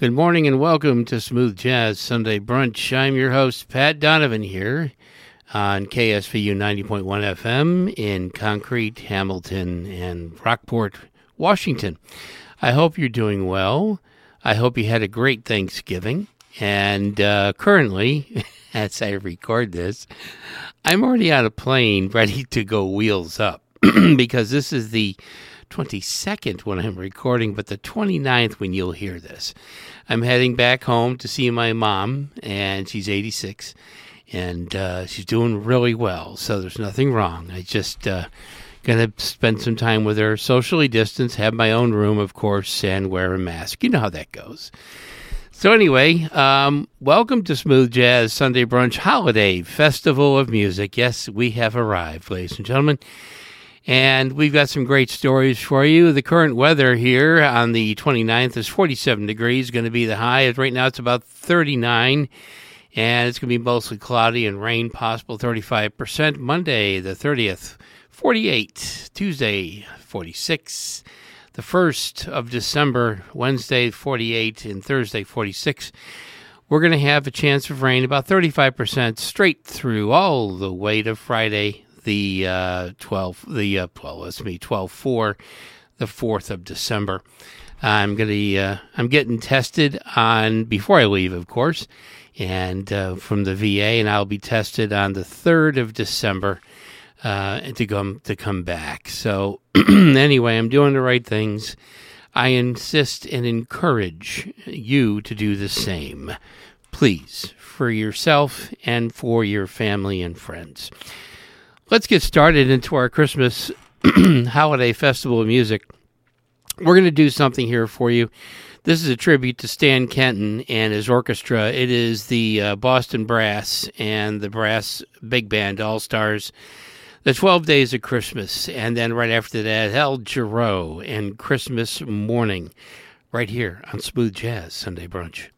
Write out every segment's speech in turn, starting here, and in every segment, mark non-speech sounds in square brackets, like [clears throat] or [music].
Good morning and welcome to Smooth Jazz Sunday Brunch. I'm your host, Pat Donovan, here on KSVU 90.1 FM in Concrete, Hamilton, and Rockport, Washington. I hope you're doing well. I hope you had a great Thanksgiving. And uh, currently, [laughs] as I record this, I'm already on a plane ready to go wheels up [clears throat] because this is the 22nd when I'm recording, but the 29th when you'll hear this. I'm heading back home to see my mom, and she's 86, and uh, she's doing really well, so there's nothing wrong. I just uh, gonna spend some time with her, socially distance, have my own room, of course, and wear a mask. You know how that goes. So anyway, um, welcome to Smooth Jazz Sunday Brunch Holiday Festival of Music. Yes, we have arrived, ladies and gentlemen. And we've got some great stories for you. The current weather here on the 29th is 47 degrees, going to be the high. Right now it's about 39, and it's going to be mostly cloudy and rain possible 35%. Monday, the 30th, 48. Tuesday, 46. The 1st of December, Wednesday, 48, and Thursday, 46 we're going to have a chance of rain about 35% straight through all the way to Friday, the uh, 12, the uh, well, it's me 12 4, the 4th of December. I'm gonna uh, I'm getting tested on before I leave, of course, and uh, from the VA, and I'll be tested on the 3rd of December uh, to come to come back. So [clears throat] anyway, I'm doing the right things. I insist and encourage you to do the same, please, for yourself and for your family and friends. Let's get started into our Christmas [clears throat] holiday festival of music. We're going to do something here for you. This is a tribute to Stan Kenton and his orchestra. It is the uh, Boston Brass and the Brass Big Band All Stars. The 12 Days of Christmas. And then right after that, El Giro and Christmas Morning. Right here on Smooth Jazz Sunday Brunch.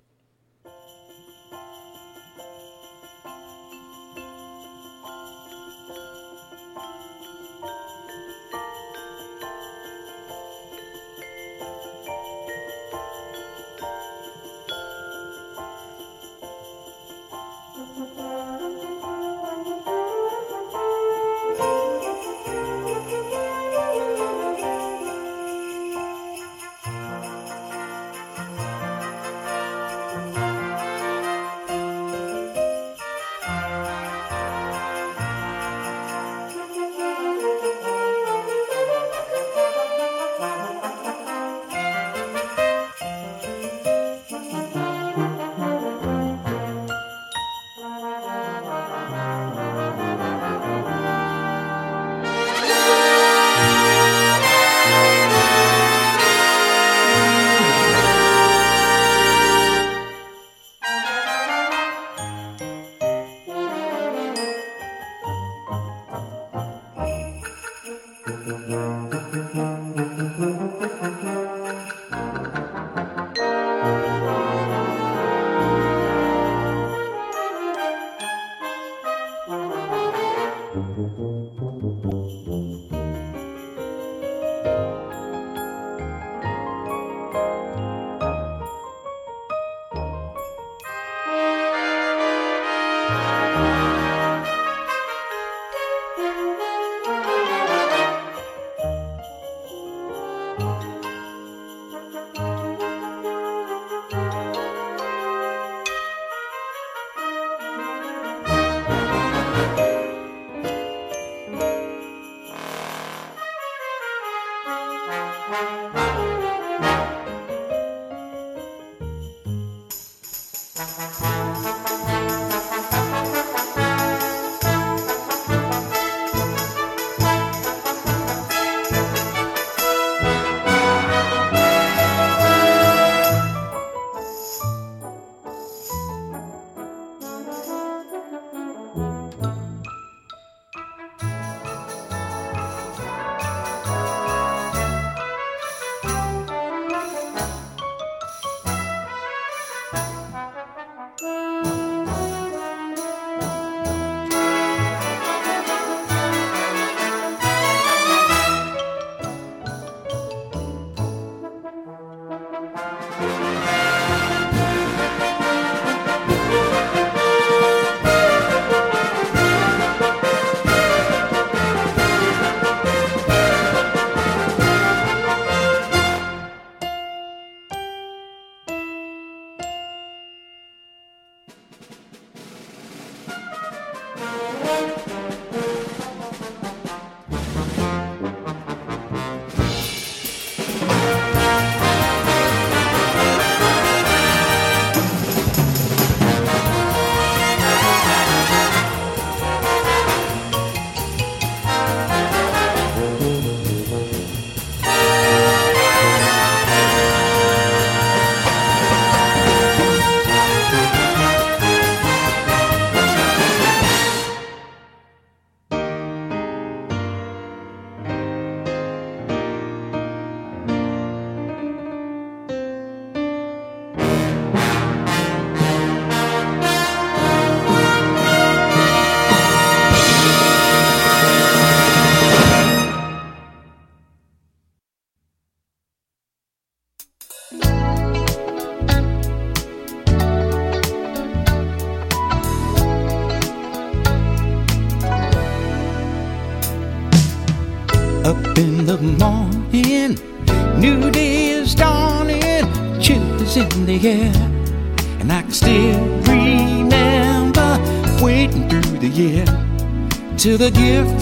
Till the gifts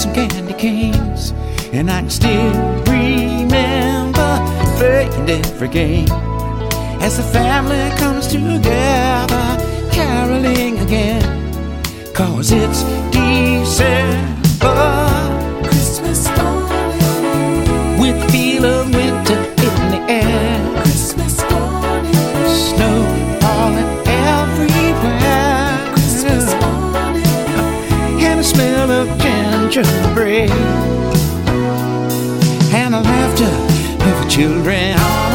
some candy canes. And I can still remember playing every game as the family comes together, caroling again. Cause it's December Christmas morning, with the feel of winter in the air. Gingerbread and the laughter of the children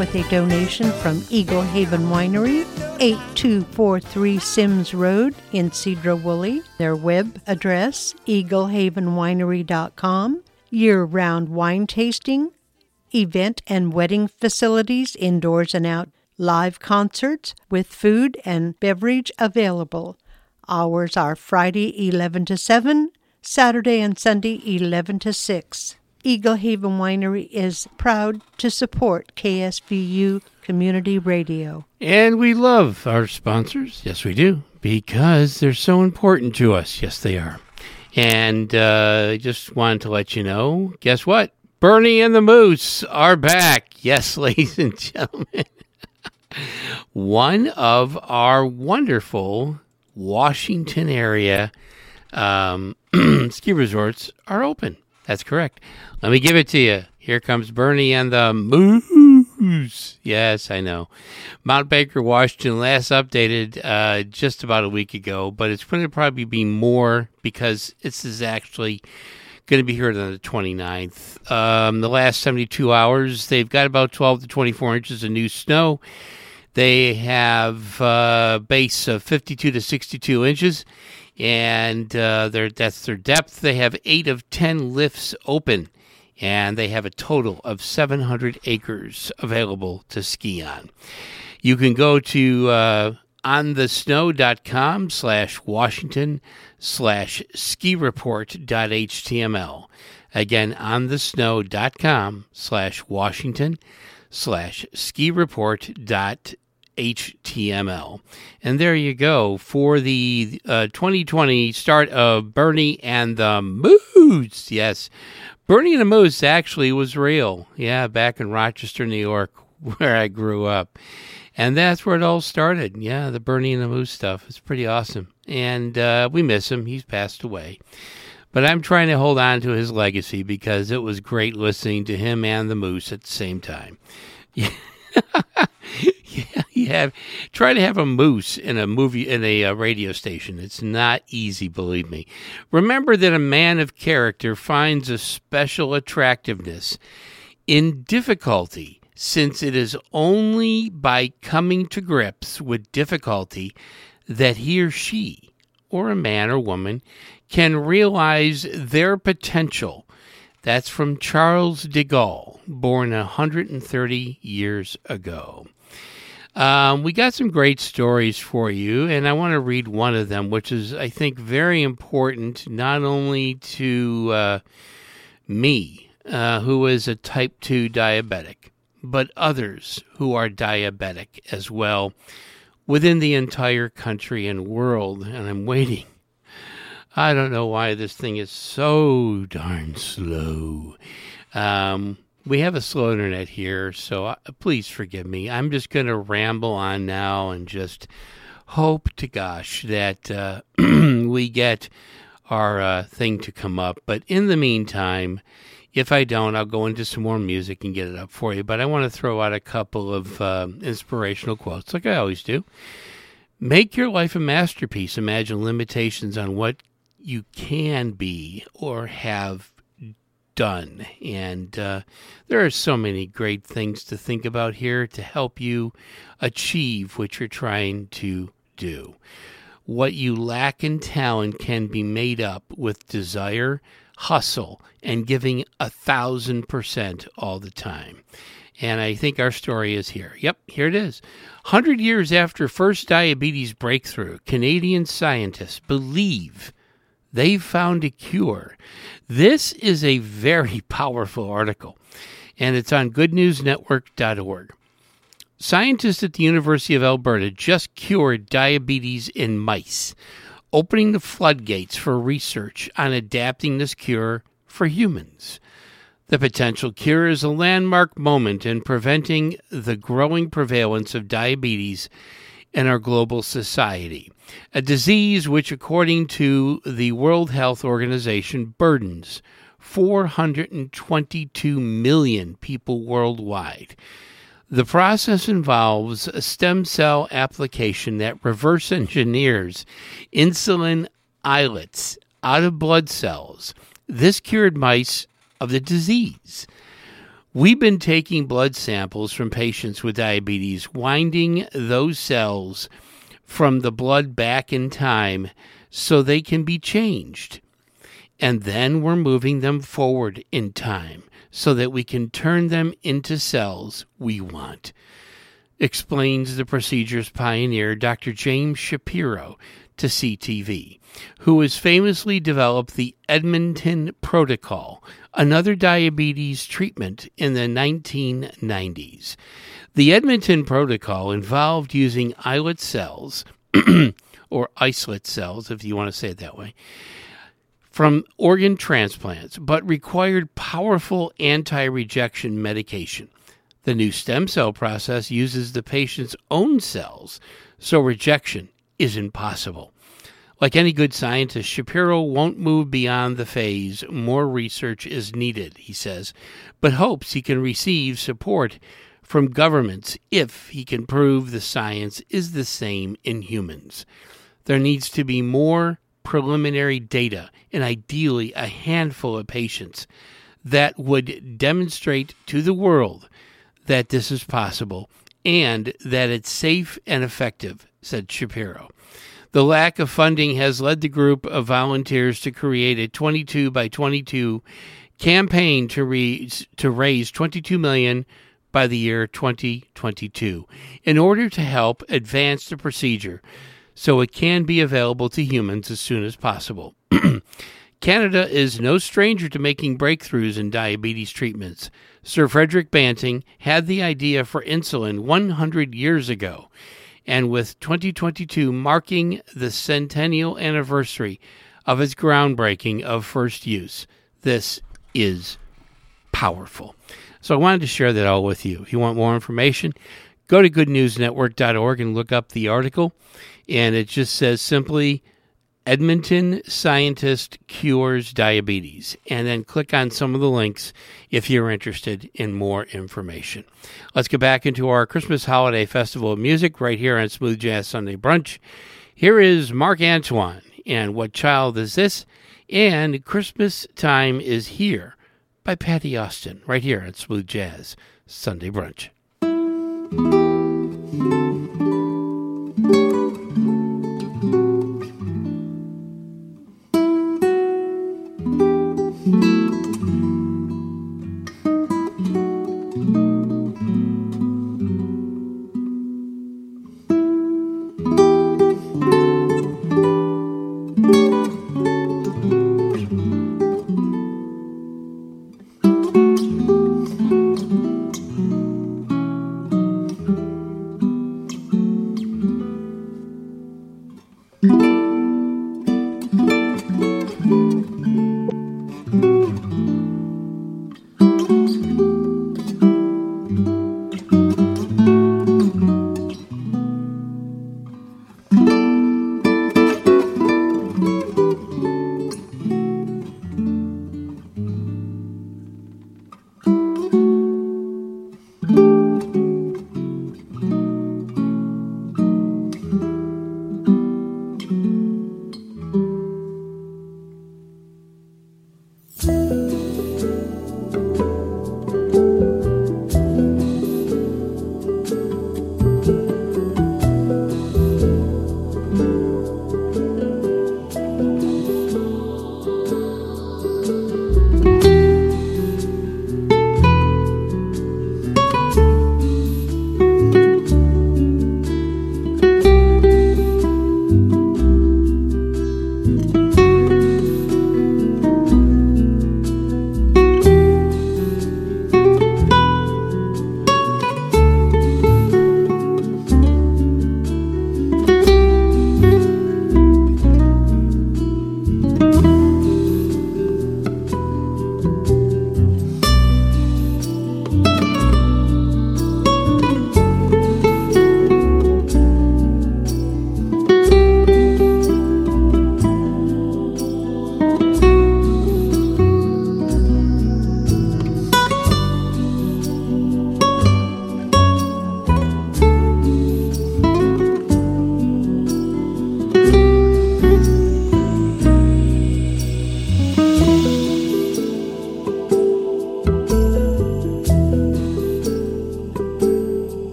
with a donation from Eagle Haven Winery, 8243 Sims Road in Sedro-Woolley. Their web address, eaglehavenwinery.com. Year round wine tasting, event and wedding facilities indoors and out, live concerts with food and beverage available. Hours are Friday 11 to 7, Saturday and Sunday 11 to 6. Eagle Haven Winery is proud to support KSVU Community Radio. And we love our sponsors. Yes, we do. Because they're so important to us. Yes, they are. And uh, I just wanted to let you know guess what? Bernie and the Moose are back. Yes, [laughs] ladies and gentlemen. One of our wonderful Washington area um, [clears throat] ski resorts are open. That's correct. Let me give it to you. Here comes Bernie and the Moose. Yes, I know. Mount Baker, Washington, last updated uh, just about a week ago, but it's going to probably be more because this is actually going to be here on the 29th. Um, the last 72 hours, they've got about 12 to 24 inches of new snow. They have a base of 52 to 62 inches. And uh, their that's their depth. They have eight of ten lifts open, and they have a total of 700 acres available to ski on. You can go to uh, onthesnow.com slash Washington slash ski report.html. Again, onthesnow.com slash Washington slash ski report dot html and there you go for the uh, 2020 start of bernie and the moose yes. Bernie and the moose actually was real. Yeah back in rochester new york [laughs] where i grew up. And that's where it all started. Yeah the bernie and the moose stuff. It's pretty awesome. And uh, we miss him. He's passed away. But I'm trying to hold on to his legacy because it was great listening to him and the moose at the same time. [laughs] you have try to have a moose in a movie in a uh, radio station. It's not easy, believe me. Remember that a man of character finds a special attractiveness in difficulty, since it is only by coming to grips with difficulty that he or she, or a man or woman, can realize their potential. That's from Charles de Gaulle, born 130 years ago. Um, we got some great stories for you, and I want to read one of them, which is, I think, very important not only to uh, me, uh, who is a type 2 diabetic, but others who are diabetic as well within the entire country and world. And I'm waiting I don't know why this thing is so darn slow. Um, we have a slow internet here, so uh, please forgive me. I'm just going to ramble on now and just hope to gosh that uh, [clears throat] we get our uh, thing to come up. But in the meantime, if I don't, I'll go into some more music and get it up for you. But I want to throw out a couple of uh, inspirational quotes, like I always do. Make your life a masterpiece. Imagine limitations on what you can be or have done. And uh, there are so many great things to think about here to help you achieve what you're trying to do. What you lack in talent can be made up with desire, hustle, and giving a thousand percent all the time. And I think our story is here. Yep, here it is. 100 years after first diabetes breakthrough, Canadian scientists believe They've found a cure. This is a very [laughs] powerful article, and it's on goodnewsnetwork.org. Scientists at the University of Alberta just cured diabetes in mice, opening the floodgates for research on adapting this cure for humans. The potential cure is a landmark moment in preventing the growing prevalence of diabetes in our global society, a disease which, according to the World Health Organization, burdens 422 million people worldwide. The process involves a stem cell application that reverse engineers insulin islets out of blood cells. This cured mice of the disease. We've been taking blood samples from patients with diabetes, winding those cells from the blood back in time so they can be changed. And then we're moving them forward in time so that we can turn them into cells we want. Explains the procedure's pioneer, Dr. James Shapiro, to CTV, who has famously developed the Edmonton Protocol, another diabetes treatment in the 1990s. The Edmonton Protocol involved using islet cells, [clears throat] or islet cells, if you want to say it that way, from organ transplants, but required powerful anti rejection medication. The new stem cell process uses the patient's own cells, so rejection is impossible. Like any good scientist, Shapiro won't move beyond the phase more research is needed, he says, but hopes he can receive support from governments if he can prove the science is the same in humans. There needs to be more preliminary data and ideally a handful of patients that would demonstrate to the world that this is possible and that it's safe and effective, said Shapiro. The lack of funding has led the group of volunteers to create a 22 by 22 campaign to raise, to raise 22 million by the year 2022 in order to help advance the procedure so it can be available to humans as soon as possible. [clears throat] Canada is no stranger to making breakthroughs in diabetes treatments. Sir Frederick Banting had the idea for insulin 100 years ago, and with 2022 marking the centennial anniversary of its groundbreaking of first use, this is powerful. So I wanted to share that all with you. If you want more information, go to goodnewsnetwork.org and look up the article. And it just says simply Edmonton scientist cures diabetes. And then click on some of the links if you're interested in more information. Let's get back into our Christmas holiday festival of music right here on Smooth Jazz Sunday Brunch. Here is Marc Antoine and What Child Is This? And Christmas Time is Here by Patti Austin right here on Smooth Jazz Sunday Brunch.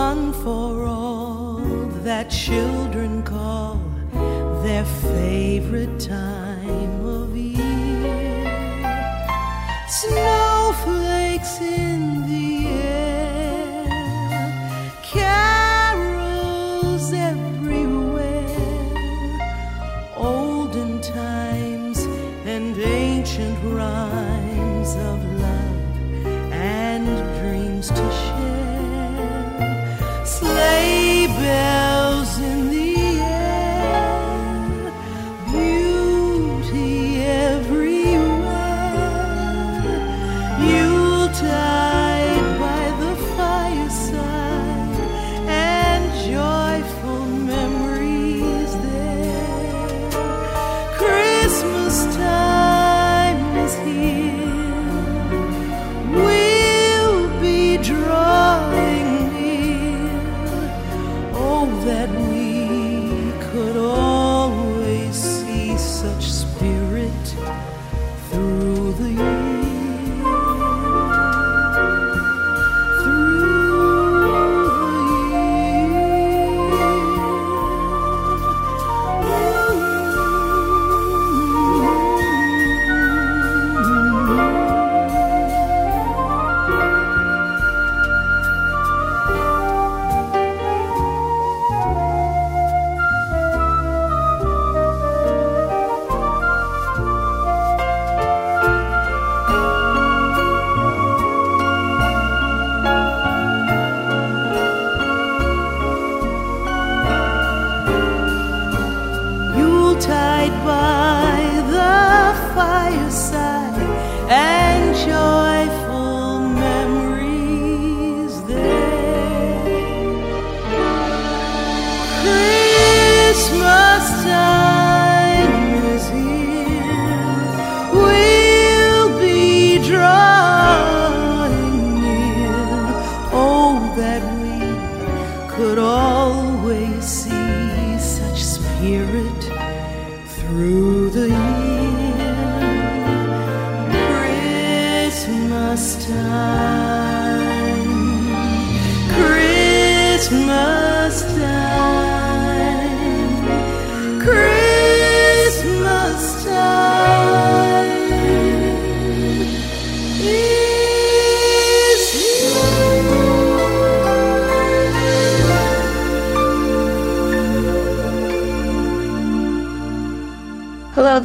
Fun for all that children call their favorite time of year. Snowflakes in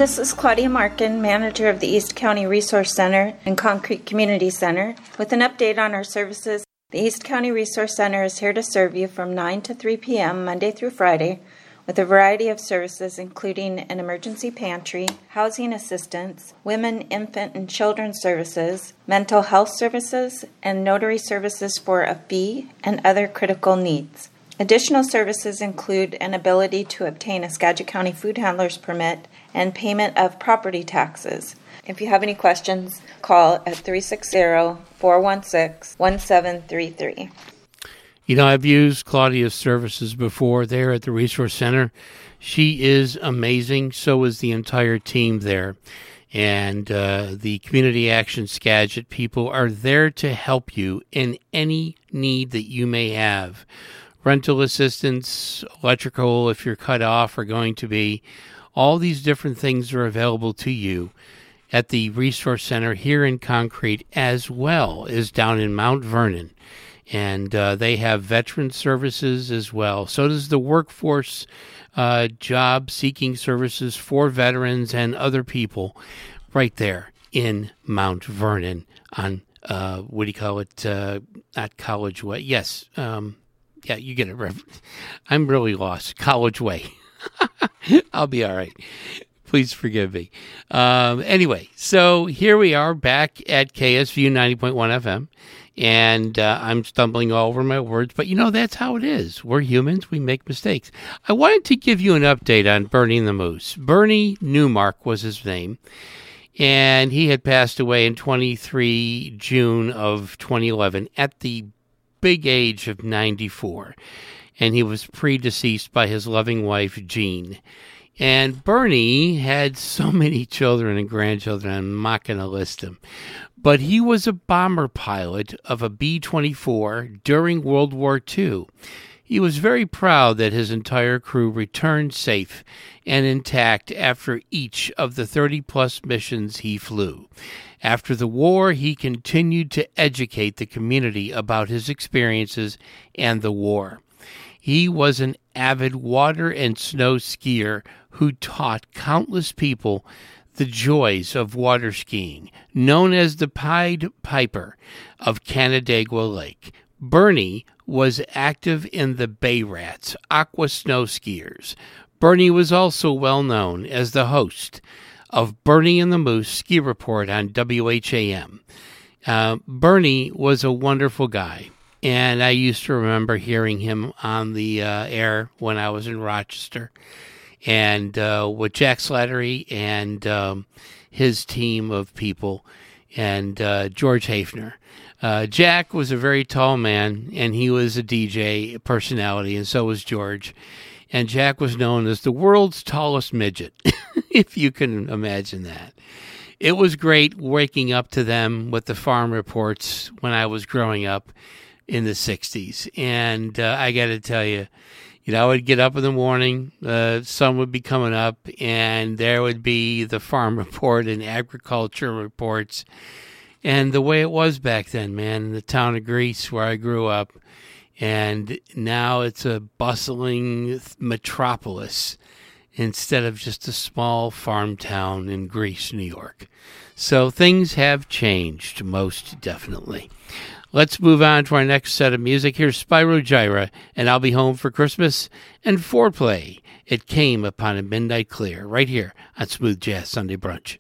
this is Claudia Markin, manager of the East County Resource Center and Concrete Community Center, with an update on our services. The East County Resource Center is here to serve you from 9 to 3 p.m. Monday through Friday with a variety of services including an emergency pantry, housing assistance, women, infant, and children services, mental health services, and notary services for a fee and other critical needs. Additional services include an ability to obtain a Skagit County food handler's permit and payment of property taxes. If you have any questions, call at 360 416 1733. You know, I've used Claudia's services before there at the Resource Center. She is amazing. So is the entire team there. And uh, the Community Action Skagit people are there to help you in any need that you may have. Rental assistance, electrical, if you're cut off, are going to be. All these different things are available to you at the Resource Center here in Concrete as well as down in Mount Vernon and uh, they have veteran services as well. So does the workforce uh, job seeking services for veterans and other people right there in Mount Vernon on uh, what do you call it? Uh, College Way. Yes. Um, yeah, you get it. I'm really lost. College Way. [laughs] [laughs] I'll be all right. Please forgive me. Um, anyway, so here we are back at KSVU 90.1 FM, and uh, I'm stumbling all over my words, but you know, that's how it is. We're humans, we make mistakes. I wanted to give you an update on Bernie the Moose. Bernie Newmark was his name, and he had passed away in 23 June of 2011 at the big age of 94, and he was predeceased by his loving wife, Jean. And Bernie had so [laughs] many children and grandchildren, I'm not going to list them. But he was a bomber pilot of a B 24 during World War II. He was very proud that his entire crew returned safe and intact after each of the 30 plus missions he flew. After the war, he continued to educate the community about his experiences and the war. He was an avid water and snow skier who taught countless people the joys of water skiing, known as the Pied Piper of Canandaigua Lake. Bernie was active in the Bay Rats, aqua snow skiers. Bernie was also well known as the host of Bernie and the Moose Ski Report on WHAM. Uh, Bernie was a wonderful guy, and I used to remember hearing him on the uh, air when I was in Rochester and uh, with Jack Slattery and um, his team of people and uh, George Hafner. Uh, Jack was a very tall man, and he was a DJ personality, and so was George. And Jack was known as the world's tallest midget, [laughs] if you can imagine that. It was great waking up to them with the farm reports when I was growing up in the 60s. And uh, I got to tell you, you know, I would get up in the morning, the uh, sun would be coming up, and there would be the farm [laughs] report and agriculture reports. And the way it was back then, man, in the town of Greece where I grew up, and now it's a bustling metropolis instead of just a small farm town in Greece, New York. So things have changed, most definitely. Let's move on to our next set of music. Here's Spyro Gyra, and I'll be home for Christmas, and Fourplay. It came upon a midnight clear, right here on Smooth Jazz Sunday Brunch.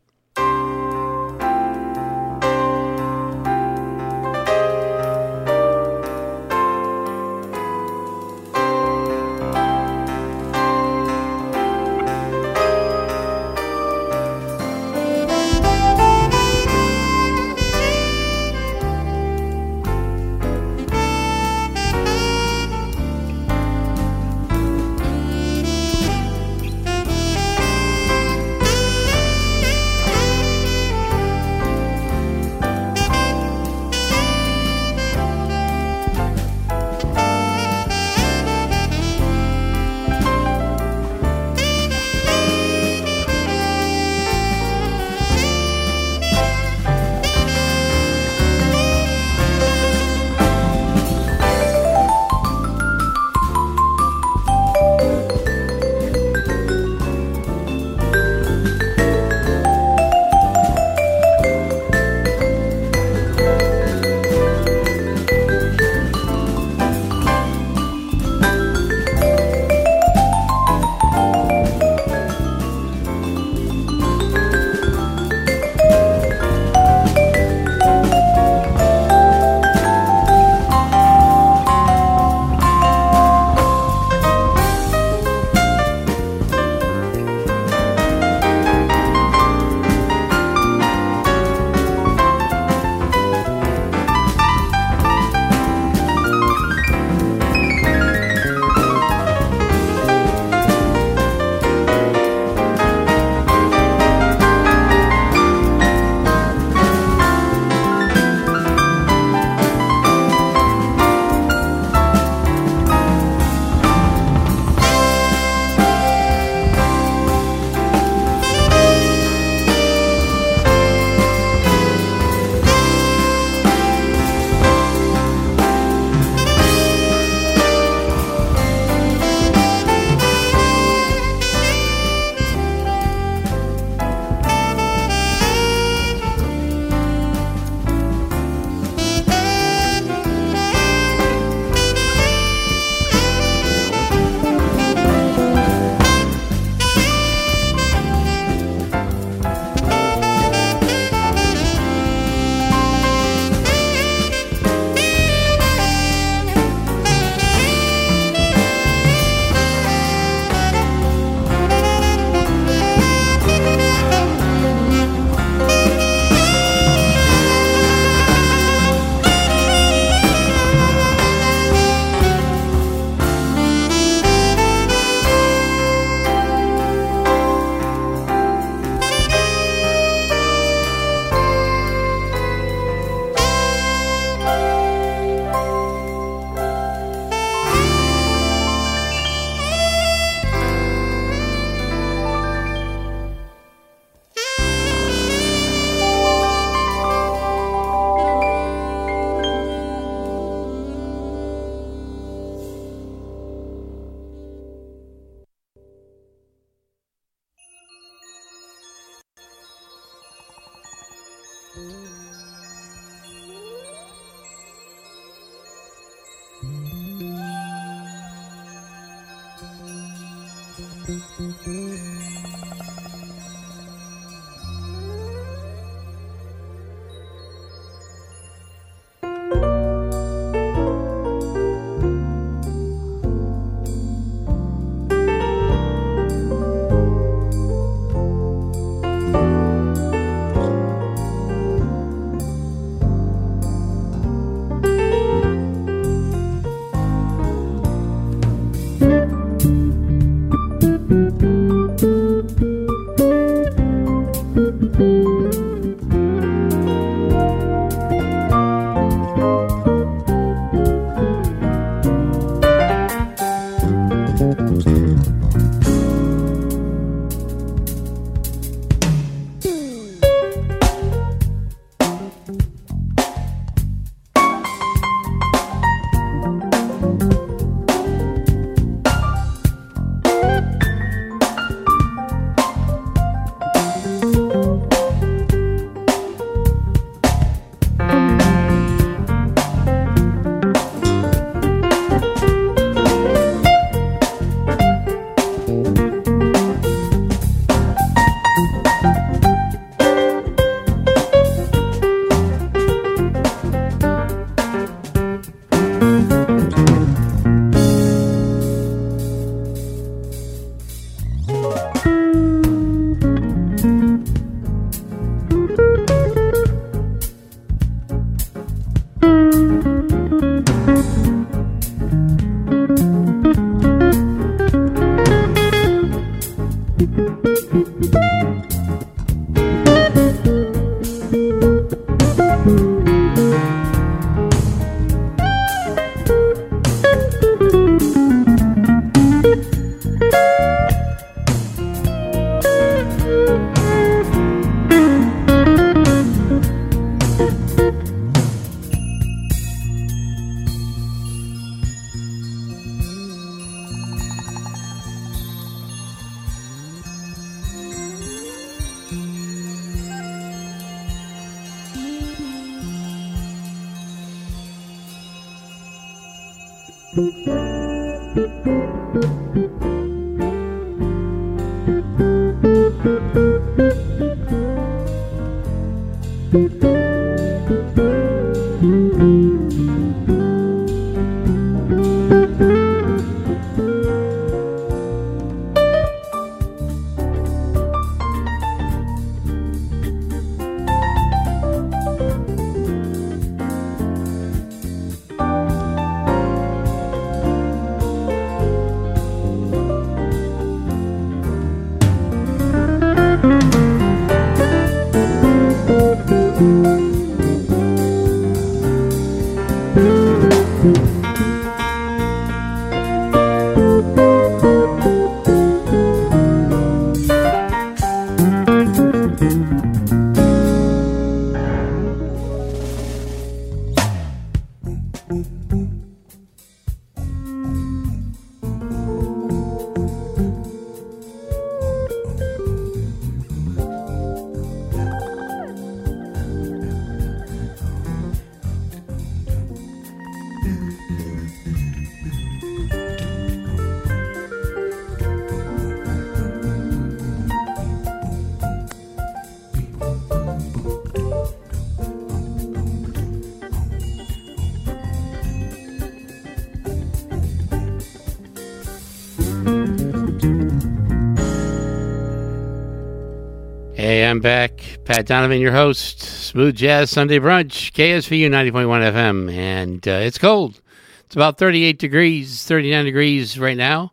I'm back. Pat Donovan, your host. Smooth Jazz Sunday Brunch, KSVU 90.1 FM. And uh, it's cold. It's about 38 degrees, 39 degrees right now.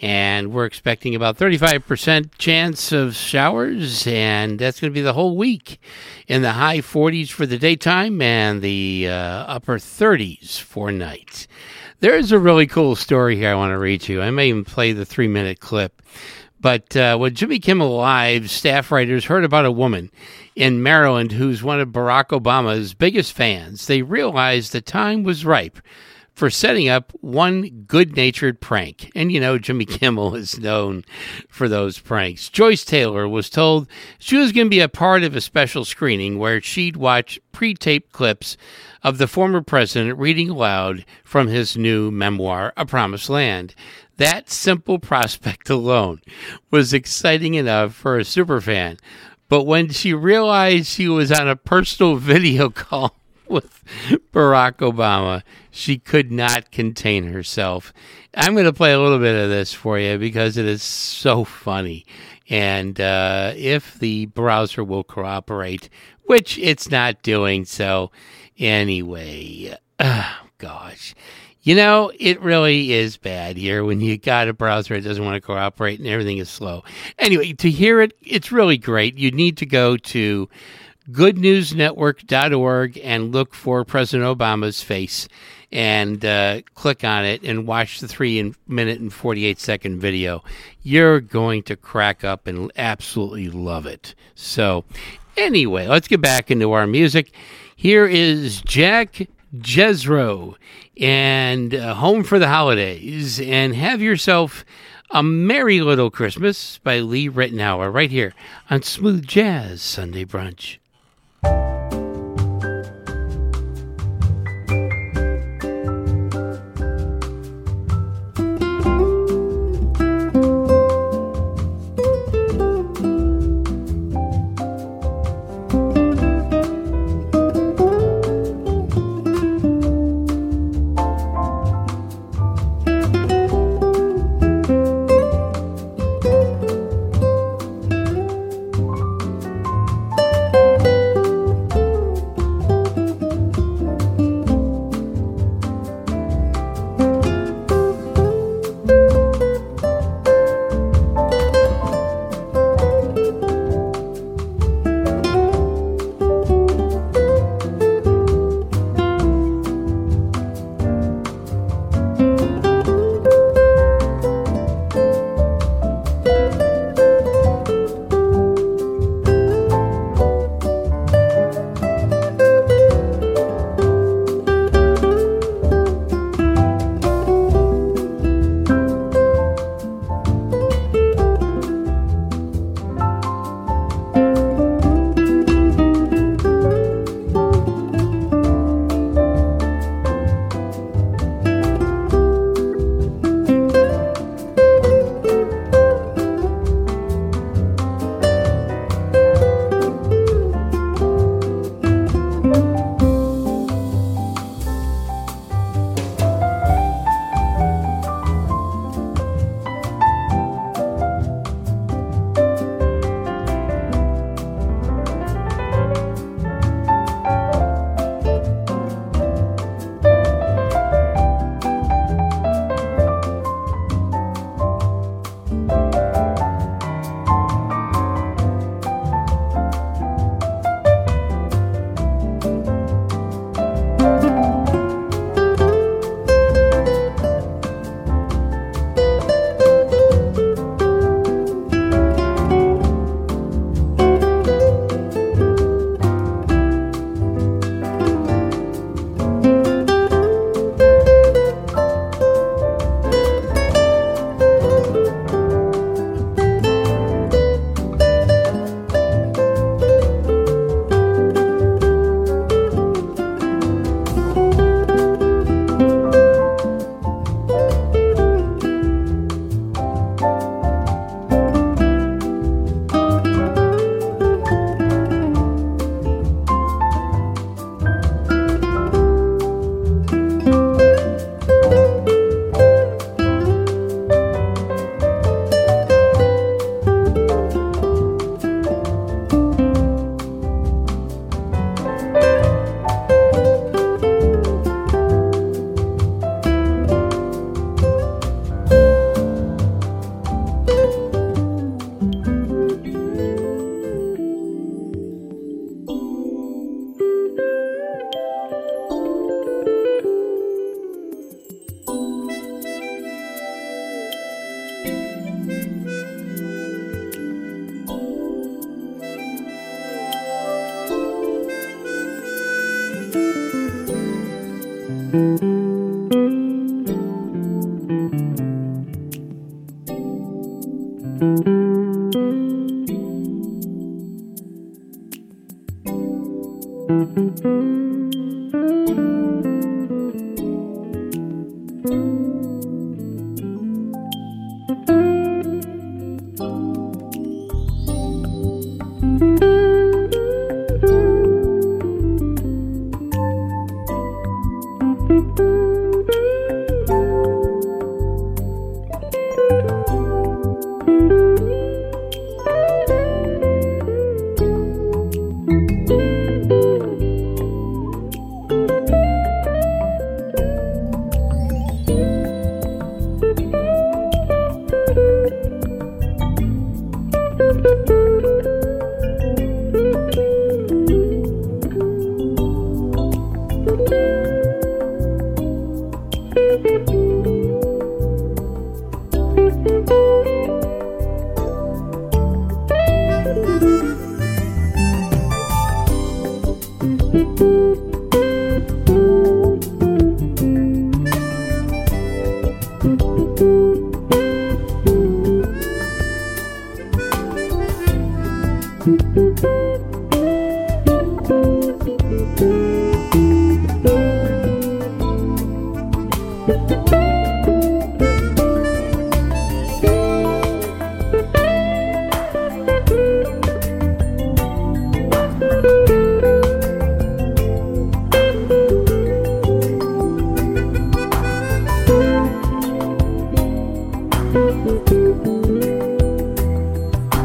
And we're expecting about 35% chance of showers. And that's going to be the whole week in the high 40s for the daytime and the uh, upper 30s for night. There's a really cool story here I want to read to you. I may even play the three minute clip. But uh, when Jimmy Kimmel Live staff writers heard about a woman in Maryland who's one of Barack Obama's biggest fans, they realized the time was ripe for setting up one good natured prank. And you know, Jimmy [laughs] Kimmel is known for those pranks. Joyce Taylor was told she was going to be a part of a special screening where she'd watch pre taped clips of the former president reading aloud from his new memoir, A Promised Land. That simple prospect alone was exciting enough for a superfan. But when she realized she was on a personal [laughs] video call with Barack Obama, she could not contain herself. I'm going to play a little bit of this for you because it is so funny. And uh, if the browser will cooperate, which it's not doing so anyway, [sighs] gosh. You know, it really is bad here when you got a browser that doesn't want to cooperate and everything is slow. Anyway, to hear it, it's really great. You need to go to goodnewsnetwork.org and look for President Obama's face and uh, click on it and watch the three minute and 48 second video. You're going to crack up and absolutely love it. So, anyway, let's get back into our music. Here is Jack Jezzro and uh, Home for the Holidays. And have yourself a Merry Little Christmas by Lee Ritenour right here on Smooth Jazz Sunday Brunch.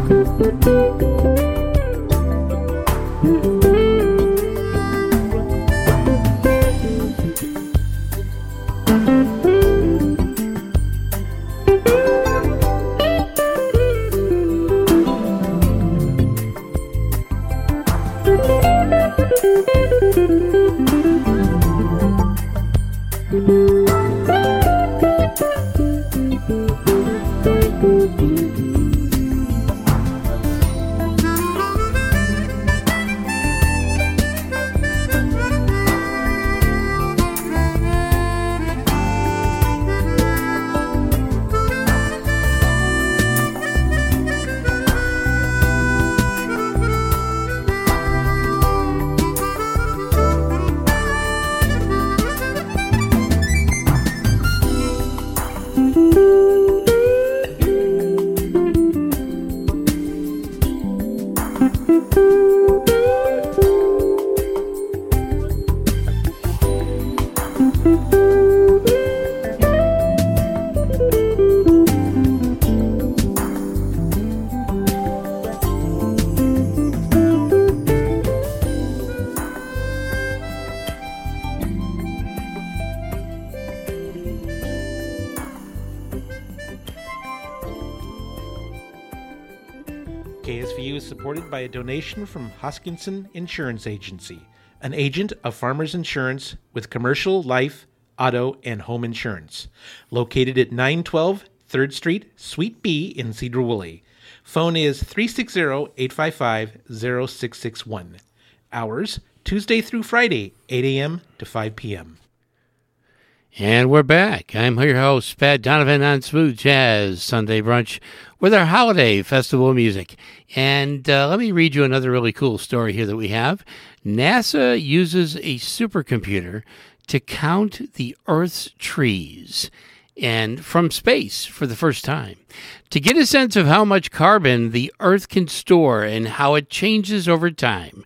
KSVU from Hoskinson Insurance Agency, an agent of Farmers Insurance with commercial, life, auto, and home insurance. Located at 912 3rd Street, Suite B in Sedro-Woolley. Phone is 360 855 0661. Hours Tuesday through Friday, 8 a.m. to 5 p.m. And we're back. I'm your host, Pat Donovan on Smooth Jazz Sunday Brunch with our holiday festival music. And uh, let me read you another really cool story here that we have. NASA uses a supercomputer to count the Earth's trees and from space for the first time to get a sense of how much carbon the Earth can store and how it changes over time.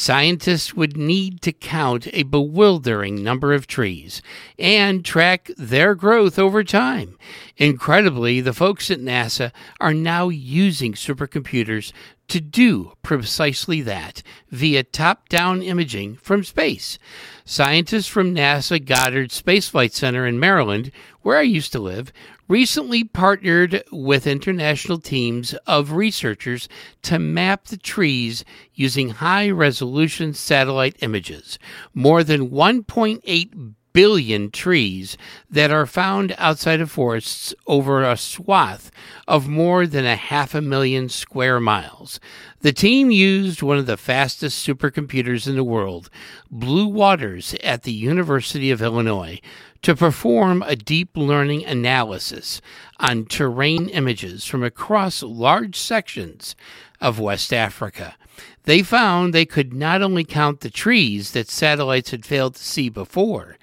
Scientists would need to count a bewildering number of trees and track their growth over time. Incredibly, the folks at NASA are now using supercomputers to do precisely that via top down imaging from space. Scientists from NASA Goddard Space Flight Center in Maryland, where I used to live, recently partnered with international teams of researchers to map the trees using high resolution satellite images. More than 1.8 billion trees that are found outside of forests over a swath of more than a half a million square miles. The team used one of the fastest supercomputers in the world, Blue Waters at the University of Illinois, to perform a deep learning analysis on terrain images from across large sections of West Africa. They found they could not only count the trees that satellites had failed to see before,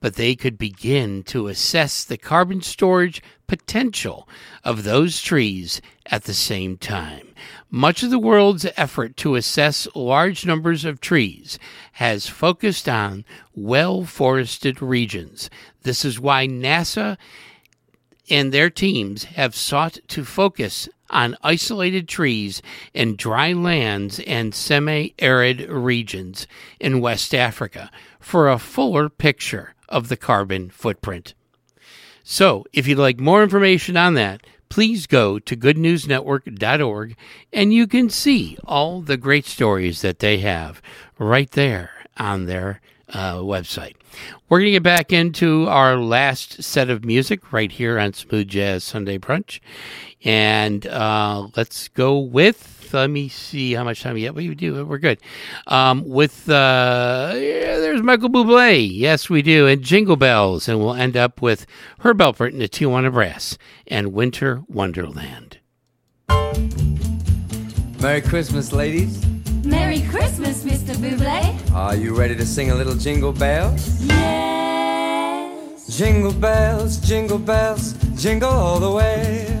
but they could begin to assess the carbon storage potential of those trees at the same time. Much of the world's effort to assess large numbers of trees has focused on well forested regions. This is why NASA and their teams have sought to focus on isolated trees in dry lands and semi arid regions in West Africa for a fuller picture of the carbon footprint. So, if you'd like more information on that, please go to goodnewsnetwork.org and you can see all the great stories that they have right there on their uh, website. We're going to get back into our last set of music right here on Smooth Jazz Sunday Brunch. And uh, let's go with, let me see how much time we have. We do, we're good. Um, with, uh, yeah, there's Michael Bublé. Yes, we do. And Jingle Bells. And we'll end up with Herb Alpert and the Tijuana Brass and Winter Wonderland. Merry Christmas, ladies. Merry Christmas, Mr. Bublé. Are you ready to sing a little jingle bells? Yes. Jingle bells, jingle bells, jingle all the way.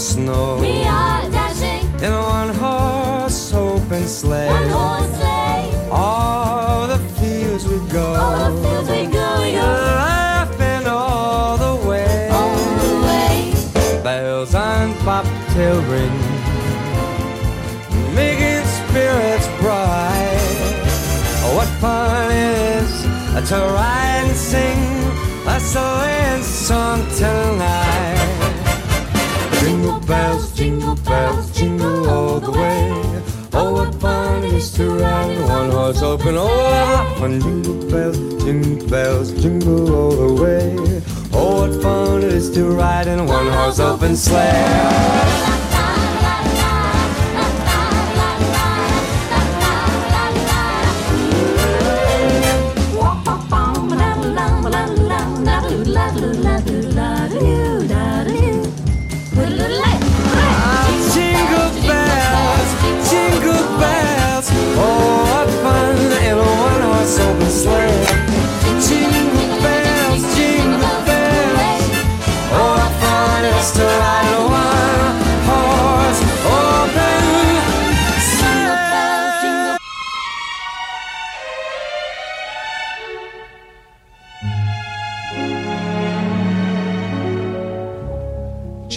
snow We are dashing in a one horse open sleigh. one horse sleigh. All the fields we go. All the fields we go, we go Laughing all the way. all the way. Bells on bobtail ring, making spirits bright. Oh, what fun it is to ride and sing a sleighing song tonight. Bells, jingle bells, jingle all the way. Oh, what fun it is to ride in one horse open. Oh, what fun! Jingle bells, jingle bells, jingle all the way. Oh, what fun it is to ride in one horse open sleigh.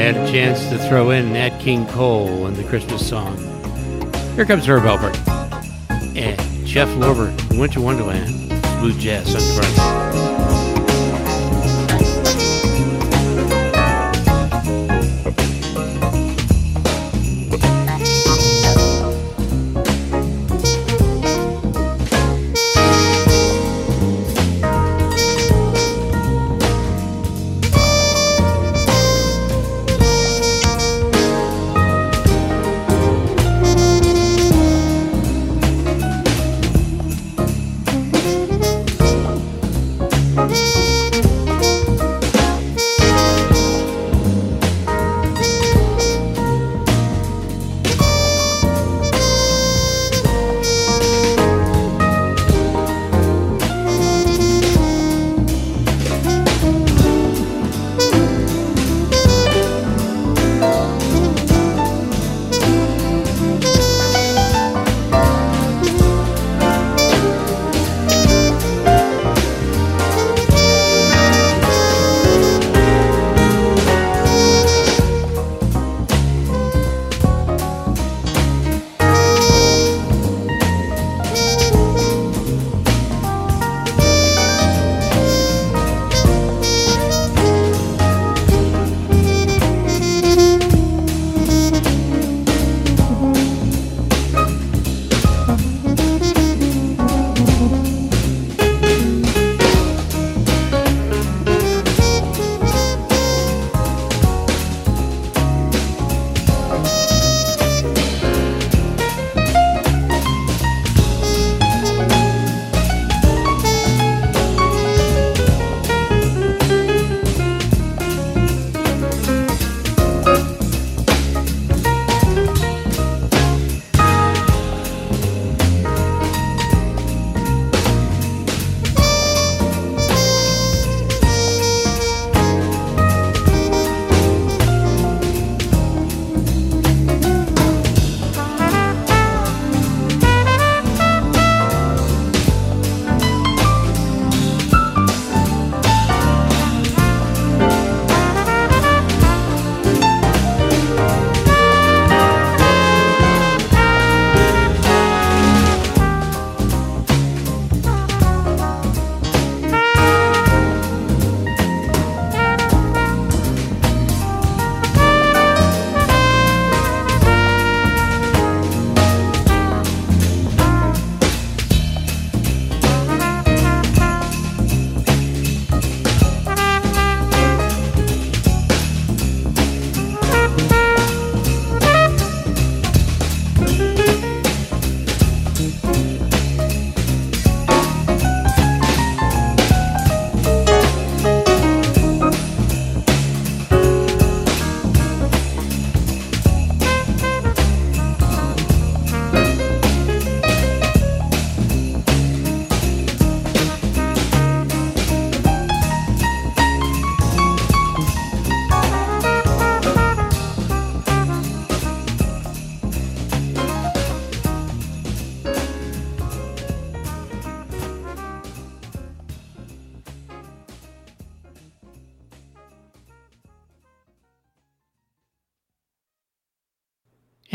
I had a chance to throw in Nat King Cole and the Christmas song. Here comes Herb Alpert and Jeff Lorber, Winter Wonderland, Smooth Jazz Sunday Brunch.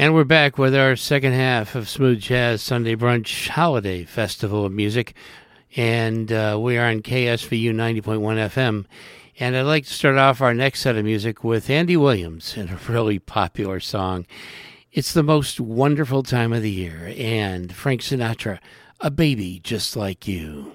And we're back with our second half of Smooth Jazz Sunday Brunch Holiday Festival of Music. And uh, we are on KSVU 90.1 FM. And I'd like to start off our next set of music with Andy Williams and a really popular song. It's the most wonderful time of the year. And Frank Sinatra, A Baby Just Like You.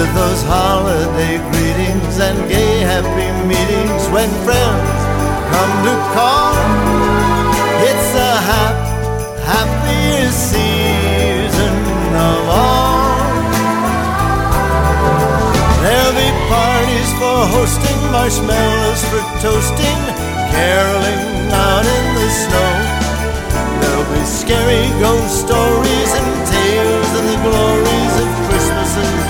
With those holiday greetings and gay happy meetings when friends come to call. It's the hap- happiest season of all. There'll be parties for hosting, marshmallows for toasting, caroling out in the snow. There'll be scary ghost stories and tales of the glories of Christmases long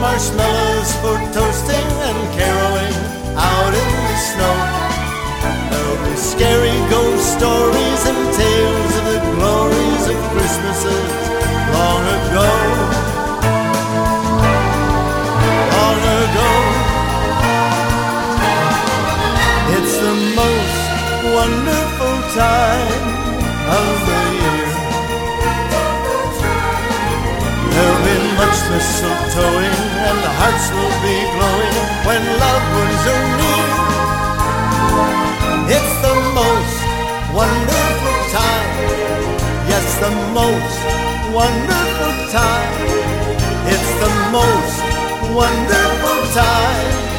marshmallows for toasting, and caroling out in the snow. There'll be scary ghost stories and tales of the glories of Christmases long ago. Be mistletoeing and the hearts will be glowing when loved ones are near. It's the most wonderful time. Yes, the most wonderful time. It's the most wonderful time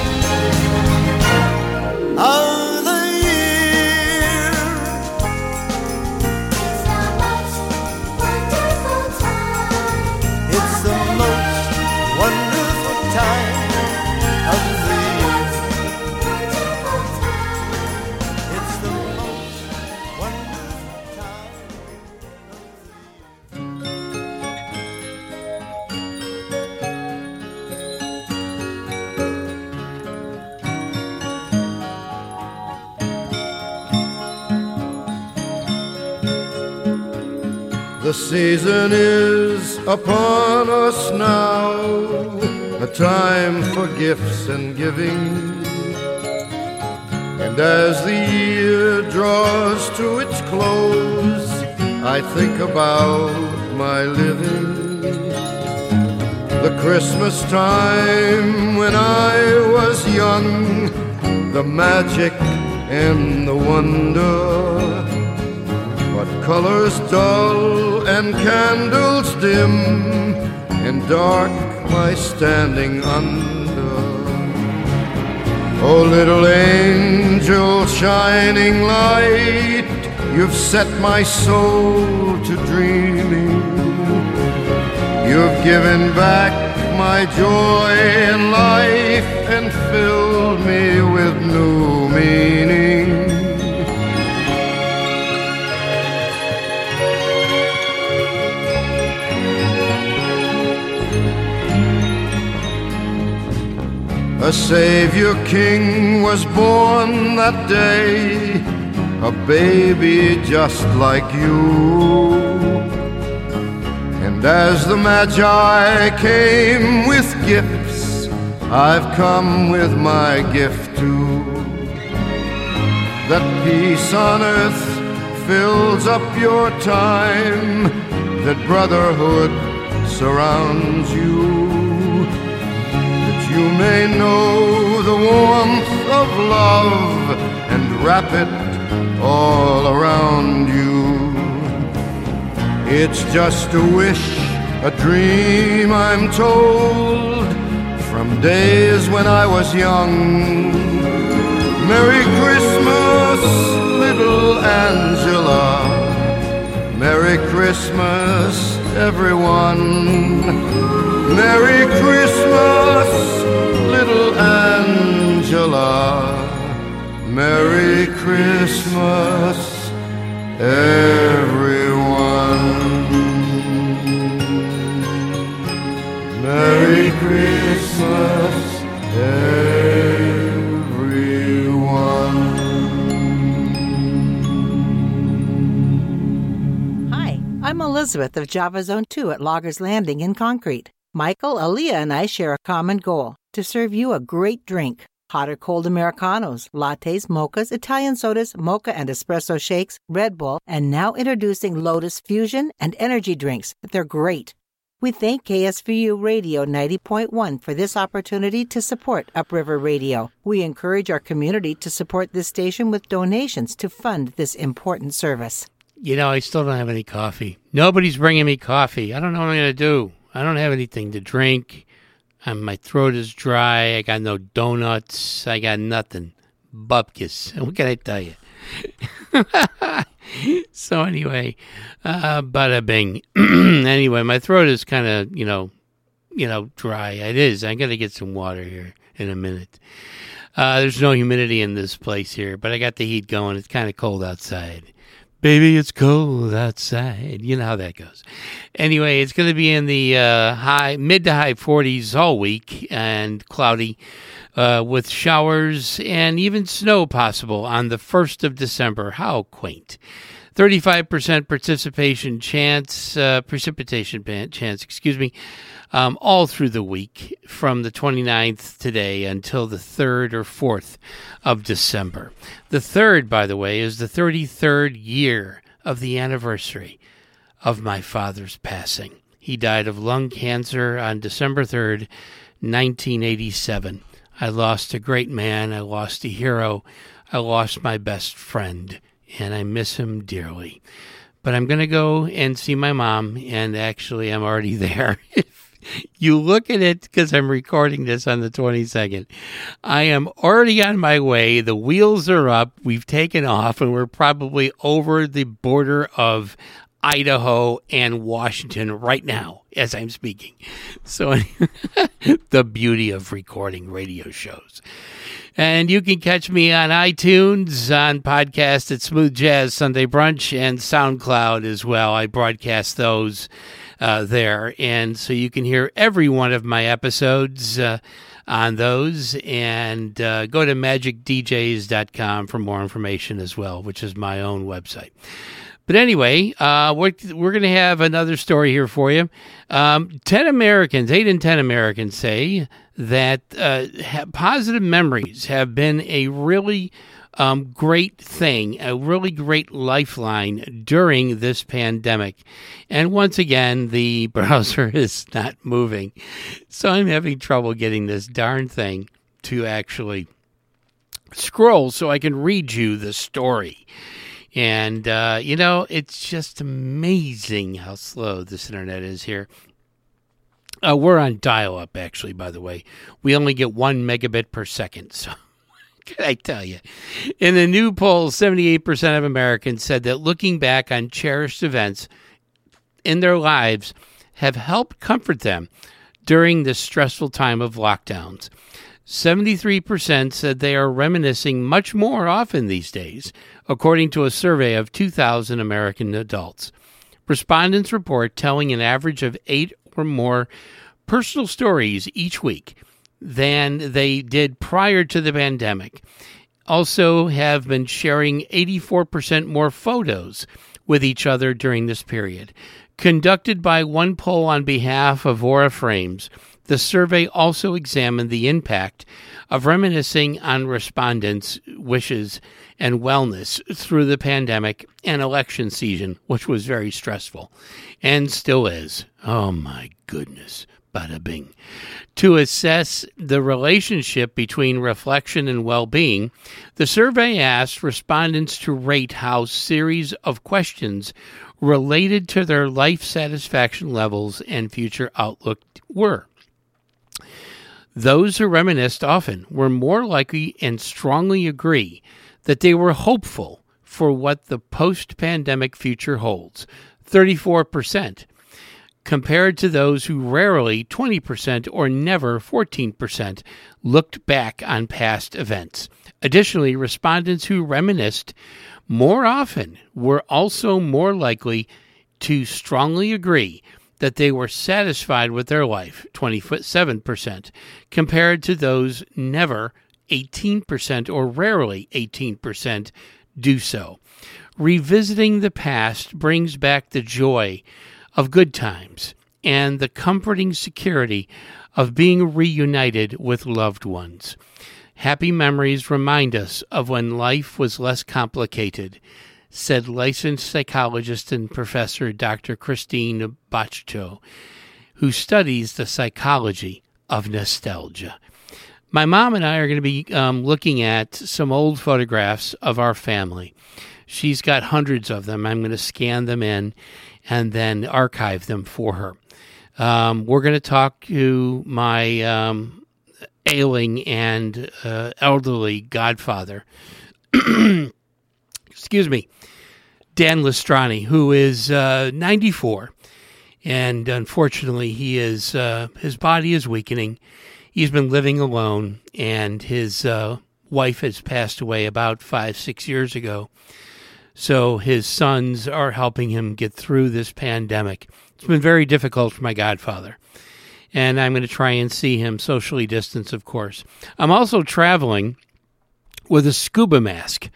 season is upon us now, a time for gifts and giving. And as the year draws to its close, I think about my living. The Christmas time when I was young, the magic and the wonder. Colors dull and candles dim, and dark my standing under. Oh, little angel, shining light, you've set my soul to dreaming. You've given back my joy in life and filled me with new meaning. A Savior King was born that day, a baby just like you. And as the Magi came with gifts, I've come with my gift too. That peace on earth fills up your time, that brotherhood surrounds you you may know the warmth of love and wrap it all around you. It's just a wish, a dream, I'm told, from days when I was young. Merry Christmas, little Angela. Merry Christmas, everyone. Merry Christmas, little Angela. Merry Christmas, everyone. Merry Christmas, everyone. Hi, I'm Elizabeth of Java Zone 2 at Loggers Landing in Concrete. Michael, Aaliyah, and I share a common goal to serve you a great drink. Hot or cold Americanos, lattes, mochas, Italian sodas, mocha and espresso shakes, Red Bull, and now introducing Lotus Fusion and energy drinks. They're great. We thank KSVU Radio 90.1 for this opportunity to support Upriver Radio. We encourage our community to support this station with donations to fund this important service. You know, I still don't have any coffee. Nobody's bringing me coffee. I don't know what I'm going to do. I don't have anything to drink. And my throat is dry. I got no donuts. I got nothing. Bupkis. [laughs] What can I tell you? [laughs] so anyway, uh, bada bing. [clears throat] anyway, my throat is kind of you know, you know, dry. It is. I got to get some water here in a minute. Uh, there's no humidity in this place here, but I got the heat going. It's kind of cold outside. Baby, it's cold outside. You know how that goes. Anyway, it's going to be in the uh, high, mid to high 40s all week and cloudy uh, with showers and even snow possible on the 1st of December. How quaint. 35% participation chance, uh, precipitation chance, excuse me, um, all through the week from the 29th today until the 3rd or 4th of December. The 3rd, by the way, is the 33rd year of the anniversary of my father's passing. He died of lung cancer on December 3rd, 1987. I lost a great man. I lost a hero. I lost my best friend, and I miss him dearly. But I'm going to go and see my mom, and actually, I'm already [laughs] there. [laughs] you look at it because I'm recording this on the 22nd. I am already on my way. The wheels are up. We've taken off, and we're probably over the border of Idaho and Washington right now as I'm speaking. So, [laughs] the beauty of recording radio shows. And you can catch me on iTunes, on podcast at Smooth Jazz Sunday Brunch, and SoundCloud as well. I broadcast those uh, there. And so you can hear every one of my episodes uh, on those. And uh, go to magicdjs.com for more information as well, which is my own website. But anyway, uh, we're, we're going to have another story here for you. Um, 10 Americans, 8 in 10 Americans say that uh, ha- positive memories have been a really um, great thing, a really great lifeline during this pandemic. And once again, the [laughs] browser is not moving. So I'm having trouble getting this darn thing to actually scroll so I can read you the story. And, uh, you know, it's just amazing how slow this internet is here. Uh, we're on dial up, actually, by the way. We only get one megabit per second. [laughs] So, can [laughs] I tell you? In the new poll, 78% of Americans said that looking back on cherished events in their lives have helped comfort them during this stressful time of lockdowns. 73% said they are reminiscing much more often these days, according to a survey of 2,000 American adults. Respondents report telling an average of eight or more personal stories each week. Than they did prior to the pandemic. Also, have been sharing 84% more photos with each other during this period. Conducted by OnePoll on behalf of Aura Frames, the survey also examined the impact of reminiscing on respondents' wishes and wellness through the pandemic and election season, which was very stressful and still is. Oh my goodness. Bada bing. To assess the relationship between reflection and well being, the survey asked respondents to rate how series of questions related to their life satisfaction levels and future outlook were. Those who reminisced often were more likely and strongly agree that they were hopeful for what the post pandemic future holds 34%, compared to those who rarely 20% or never 14% looked back on past events. Additionally, respondents who reminisced more often were also more likely to strongly agree that they were satisfied with their life, 27%, compared to those never 18% or rarely 18% do so. Revisiting the past brings back the joy of good times and the comforting security of being reunited with loved ones. Happy memories remind us of when life was less complicated, said licensed psychologist and professor Dr. Krystine Batcho, who studies the psychology of nostalgia. My mom and I are going to be um, looking at some old photographs of our family. She's got hundreds of them. I'm going to scan them in and then archive them for her. Um, we're going to talk to my um, ailing and uh, elderly godfather. [clears throat] Excuse me, Dan Lestrani, who is uh, 94, and unfortunately, he is uh, his body is weakening. He's been living alone, and his uh, wife has passed away about five, six years ago. So his sons are helping him get through this pandemic. It's been very difficult for my godfather. And I'm going to try and see him socially distanced, of course. I'm also traveling with a scuba mask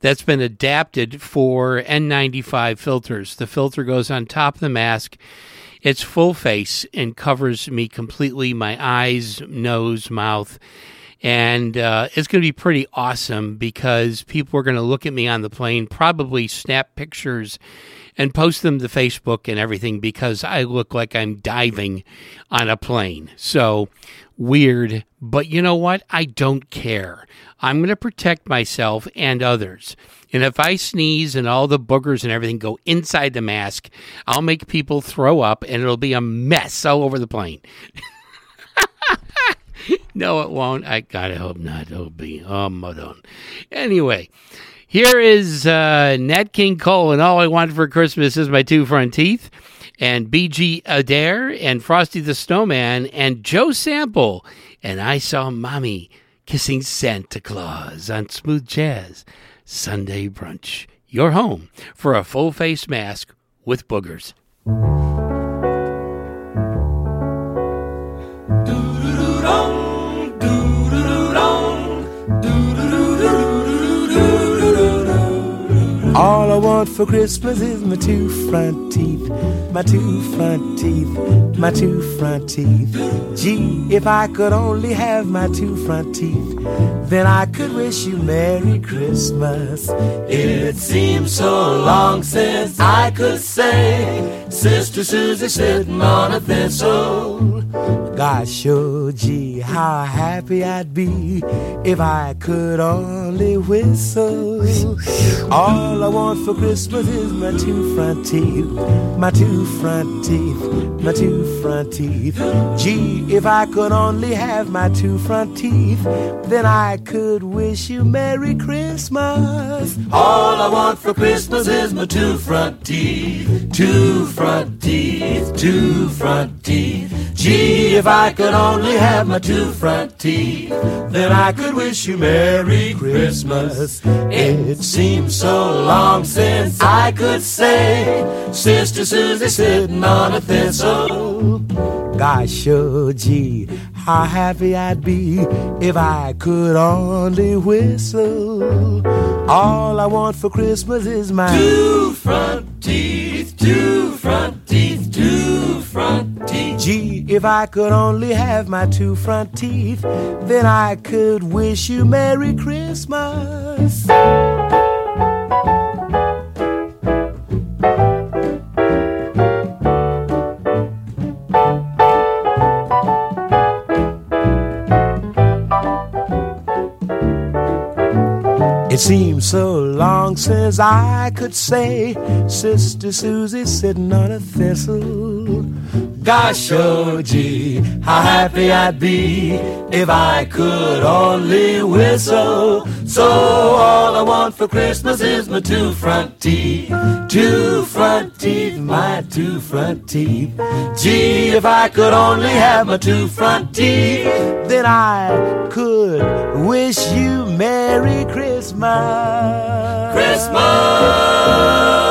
that's been adapted for N95 filters. The filter goes on top of the mask. It's full face and covers me completely my eyes, nose, mouth. And uh, it's going to be pretty awesome because people are going to look at me on the plane, probably snap pictures and post them to Facebook and everything because I look like I'm diving on a plane. So weird, but you know what? I don't care. I'm going to protect myself and others. And if I sneeze and all the boogers and everything go inside the mask, I'll make people throw up and it'll be a mess all over the plane. [laughs] [laughs] no, it won't. I gotta hope not. It'll be oh, mother. Anyway, here is uh, Nat King Cole, and all I wanted for Christmas is my two front teeth, and Beegie Adair, and Frosty the Snowman, and Joe Sample, and I saw Mommy kissing Santa Claus on Smooth Jazz Sunday Brunch. Your home for a full face mask with boogers. All I want for Christmas is my two front teeth, my two front teeth, my two front teeth. Gee, if I could only have my two front teeth, then I could wish you Merry Christmas. It seems so long since I could say, Sister Susie sitting on a thistle. Gosh, oh gee, how happy I'd be if I could only whistle. All I want for Christmas is my two front teeth, my two front teeth, my two front teeth. Gee, if I could only have my two front teeth, then I could wish you Merry Christmas. All I want for Christmas is my two front teeth, two front teeth, two front teeth. Gee, if I could only have my two front teeth, then I could wish you Merry Christmas. It seems so long since I could say, Sister Susie sitting on a thistle. Gosh, oh gee, how happy I'd be if I could only whistle. All I want for Christmas is my Two front teeth, two front teeth, two front teeth. Gee, if I could only have my two front teeth, then I could wish you Merry Christmas. It seems so long since I could say Sister Susie sitting on a thistle. Gosh, oh gee, how happy I'd be if I could only whistle. So all I want for Christmas is my two front teeth, two front teeth, my two front teeth. Gee, if I could only have my two front teeth, then I could wish you Merry Christmas. Christmas!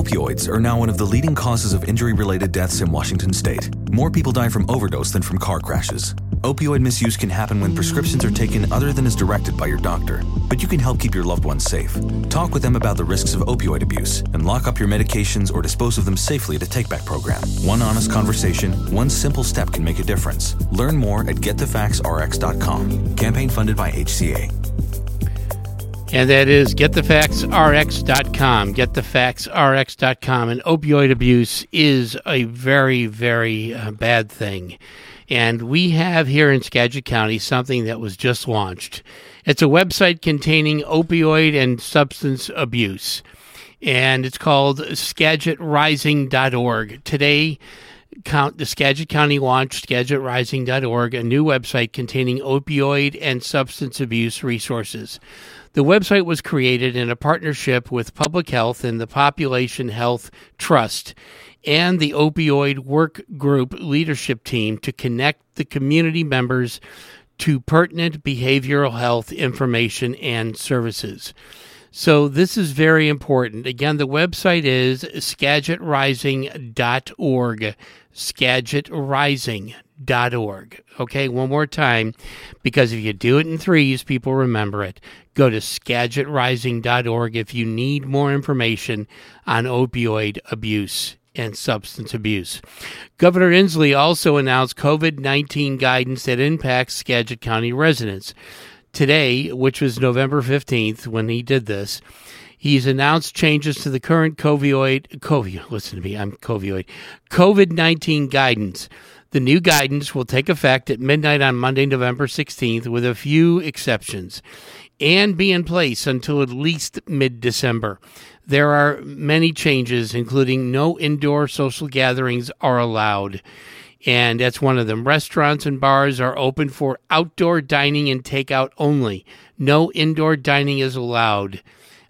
Opioids are now one of the leading causes of injury related deaths in Washington state. More people die from overdose than from car crashes. Opioid misuse can happen when prescriptions are taken other than as directed by your doctor, but you can help keep your loved ones safe. Talk with them about the risks of opioid abuse and lock up your medications or dispose of them safely at a take back program. One honest conversation, one simple step can make a difference. Learn more at getthefactsrx.com. Campaign funded by HCA. And that is getthefactsrx.com. Getthefactsrx.com. And opioid abuse is a very, very uh, bad thing. And we have here in Skagit County something that was just launched. It's a website containing opioid and substance abuse. And it's called SkagitRising.org. Today, count the Skagit County launched SkagitRising.org, a new website containing opioid and substance abuse resources. The website was created in a partnership with Public Health and the Population Health Trust and the Opioid Work Group leadership team to connect the community members to pertinent behavioral health information and services. So this is very important. Again, the website is skagitrising.org. Skagitrising.org. Okay, one more time, because if you do it in threes, people remember it. Go to skagitrising.org if you need more information on opioid abuse and substance abuse. Governor Inslee also announced COVID 19 guidance that impacts Skagit County residents. Today, which was November 15th when he did this, he's announced changes to the current COVID, COVID listen to me, I'm COVID, COVID 19 guidance. The new guidance will take effect at midnight on Monday, November 16th, with a few exceptions, and be in place until at least mid December. There are many changes, including no indoor social gatherings are allowed. And that's one of them. Restaurants and bars are open for outdoor dining and takeout only. No indoor dining is allowed.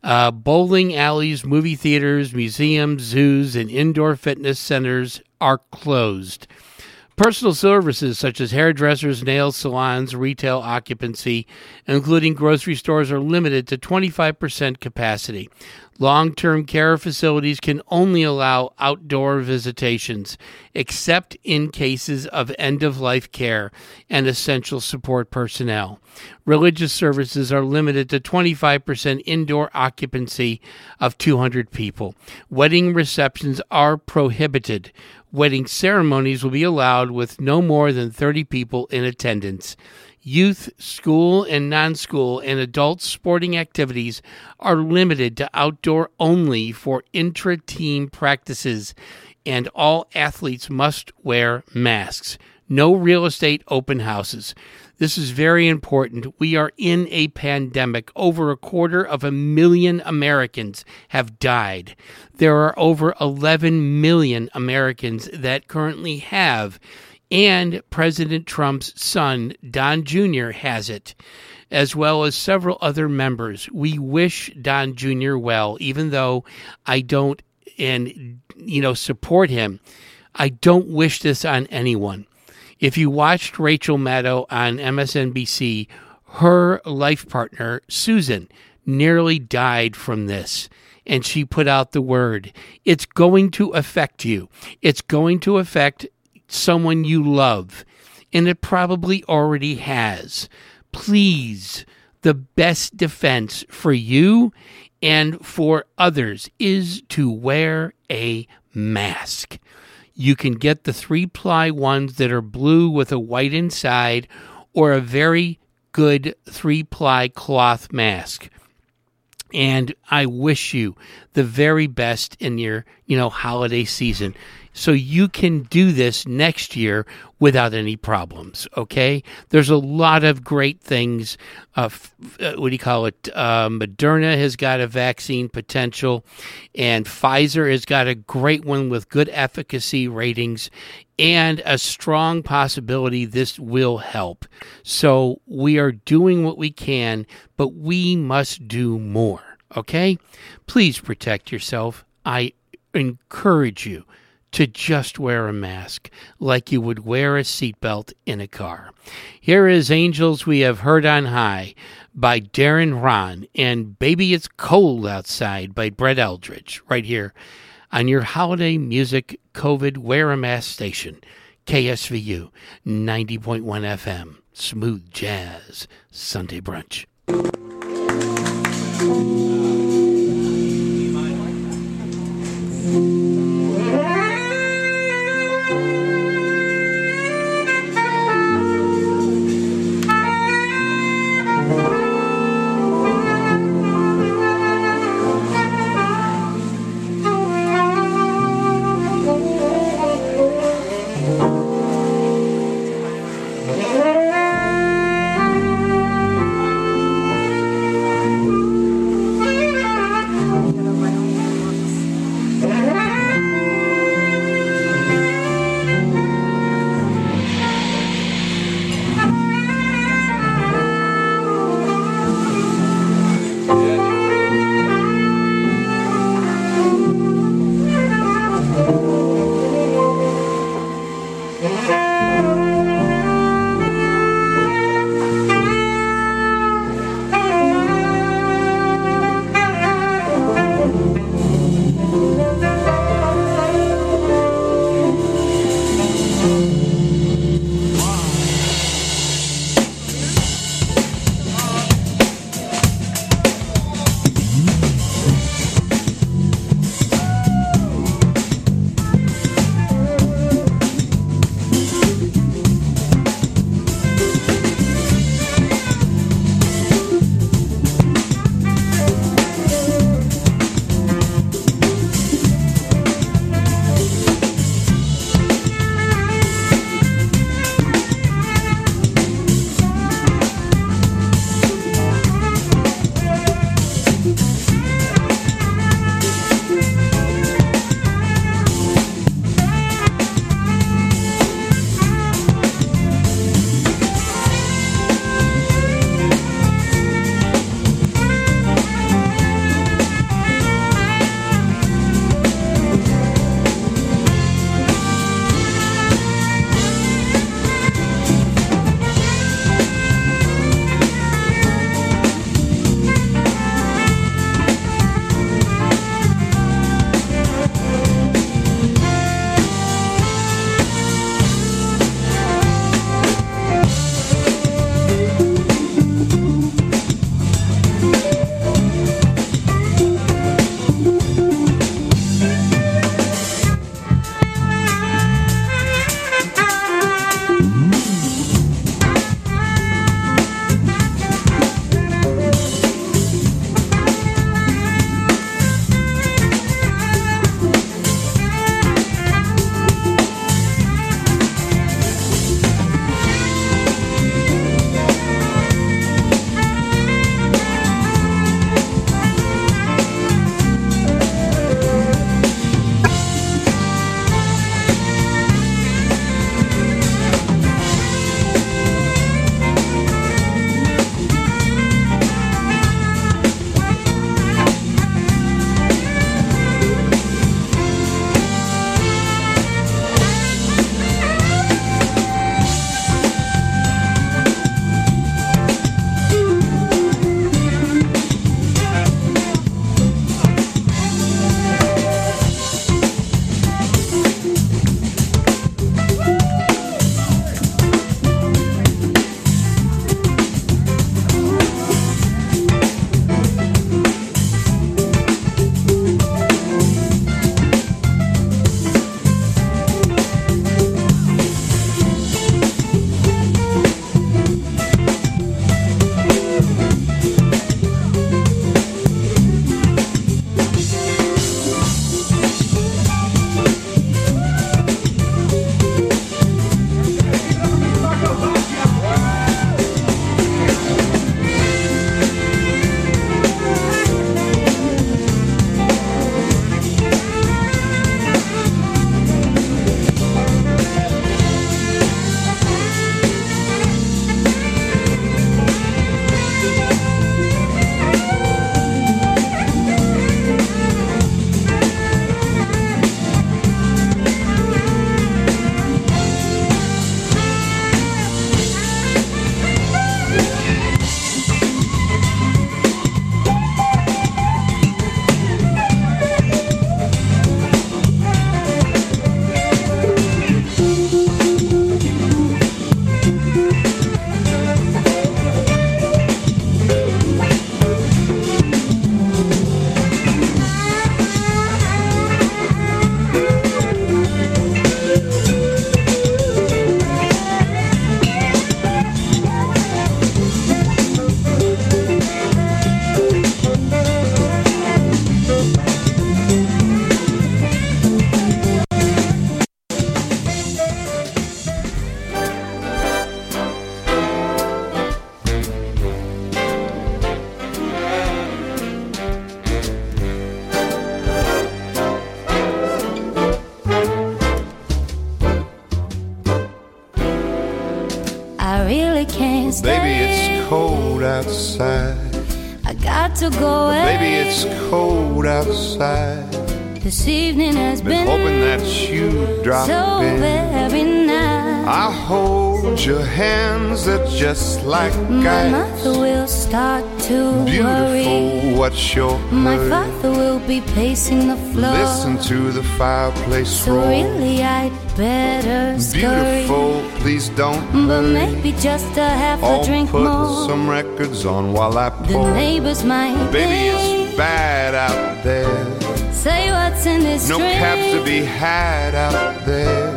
Uh, bowling alleys, movie theaters, museums, zoos, and indoor fitness centers are closed. Personal services such as hairdressers, nail salons, retail occupancy, including grocery stores, are limited to 25% capacity. Long term care facilities can only allow outdoor visitations, except in cases of end of life care and essential support personnel. Religious services are limited to 25% indoor occupancy of 200 people. Wedding receptions are prohibited. Wedding ceremonies will be allowed with no more than 30 people in attendance. Youth, school, and non school and adult sporting activities are limited to outdoor only for intra team practices, and all athletes must wear masks. No real estate open houses. This is very important. We are in a pandemic. Over a quarter of a million Americans have died. There are over 11 million Americans that currently have and President Trump's son, Don Jr., has it, as well as several other members. We wish Don Jr. well, even though I don't and you know support him. I don't wish this on anyone. If you watched Rachel Maddow on MSNBC, her life partner, Susan, nearly died from this. And she put out the word. It's going to affect you. It's going to affect someone you love, and it probably already has. Please, the best defense for you and for others is to wear a mask. You can get the three ply ones that are blue with a white inside, or a very good three ply cloth mask. And I wish you the very best in your, you know, holiday season so you can do this next year without any problems. Okay, there's a lot of great things. Uh, uh, what do you call it? Uh, Moderna has got a vaccine potential, and Pfizer has got a great one with good efficacy ratings and a strong possibility this will help. So we are doing what we can, but we must do more. Okay, please protect yourself. I encourage you to just wear a mask like you would wear a seatbelt in a car. Here is Angels We Have Heard on High by Darren Rahn and Baby It's Cold Outside by Brett Eldredge right here on your holiday music COVID wear a mask station, KSVU 90.1 FM, smooth jazz, Sunday brunch. Outside. I got to go away. Baby, it's cold outside. This evening has Been been, hoping that you'd drop so in. very nice. I hold your hands, they're just like My ice. mother will start to worry. Beautiful, what's your My hurry? father will be pacing the floor. Listen to the fireplace so roar. really, I'd better scurry. Beautiful, please don't But maybe just a half I'll a drink put more. some records on while I pour. the neighbors might Baby, it's bad out there. say what's in this No drink. cabs to be had out there.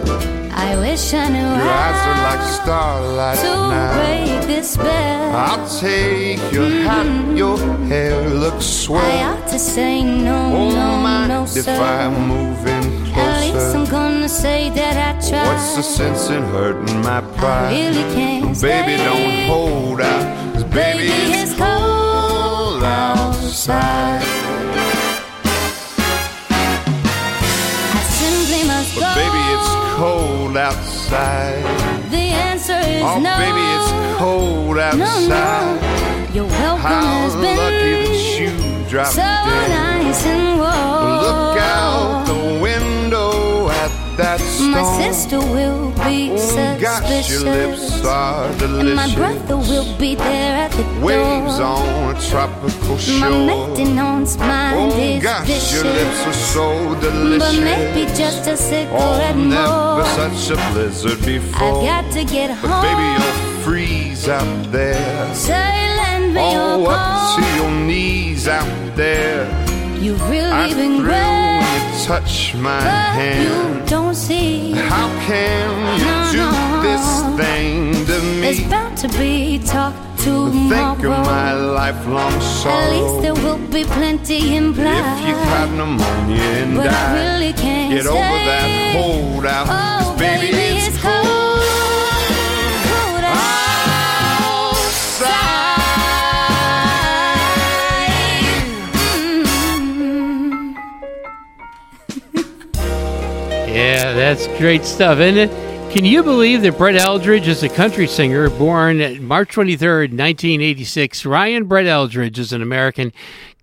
I wish I knew Your eyes are like starlight to now. break this spell. I'll take your mm-hmm. hat, your hair looks swell. I ought to say no, Won't no, no, if sir. I move in At least I'm closer. Gonna say that I tried. What's the sense in hurting my pride? I really can't Baby, don't hold out. 'cause baby, Baby, it's cold outside. I simply must But go. baby, it's cold outside. The answer is Oh, no. baby, it's cold outside. No, Your welcome How has been lucky that you dropped so in. nice that storm. My sister will be Oh, suspicious. your lips are and my brother will be there at the Waves door. on a tropical My shore. maintenance mind Oh is gosh, vicious. your lips are so delicious. But maybe just a cigarette Oh, never more. such a blizzard before. I've got to get But home. baby, you'll freeze out there. Say, lend me Oh, your up to your knees out there. You've really I been great, touch my but hand. you don't see. How can you No, do no. this thing to There's me? bound to be talk tomorrow. Think of my lifelong sorrow. At least there will be plenty in implied. If you caught pneumonia and but I really can't get over that hold out. Oh, baby, it's cold Yeah, that's great stuff, isn't it? Can you believe that Brett Eldredge is a country singer born March 23rd, 1986? Ryan Brett Eldredge is an American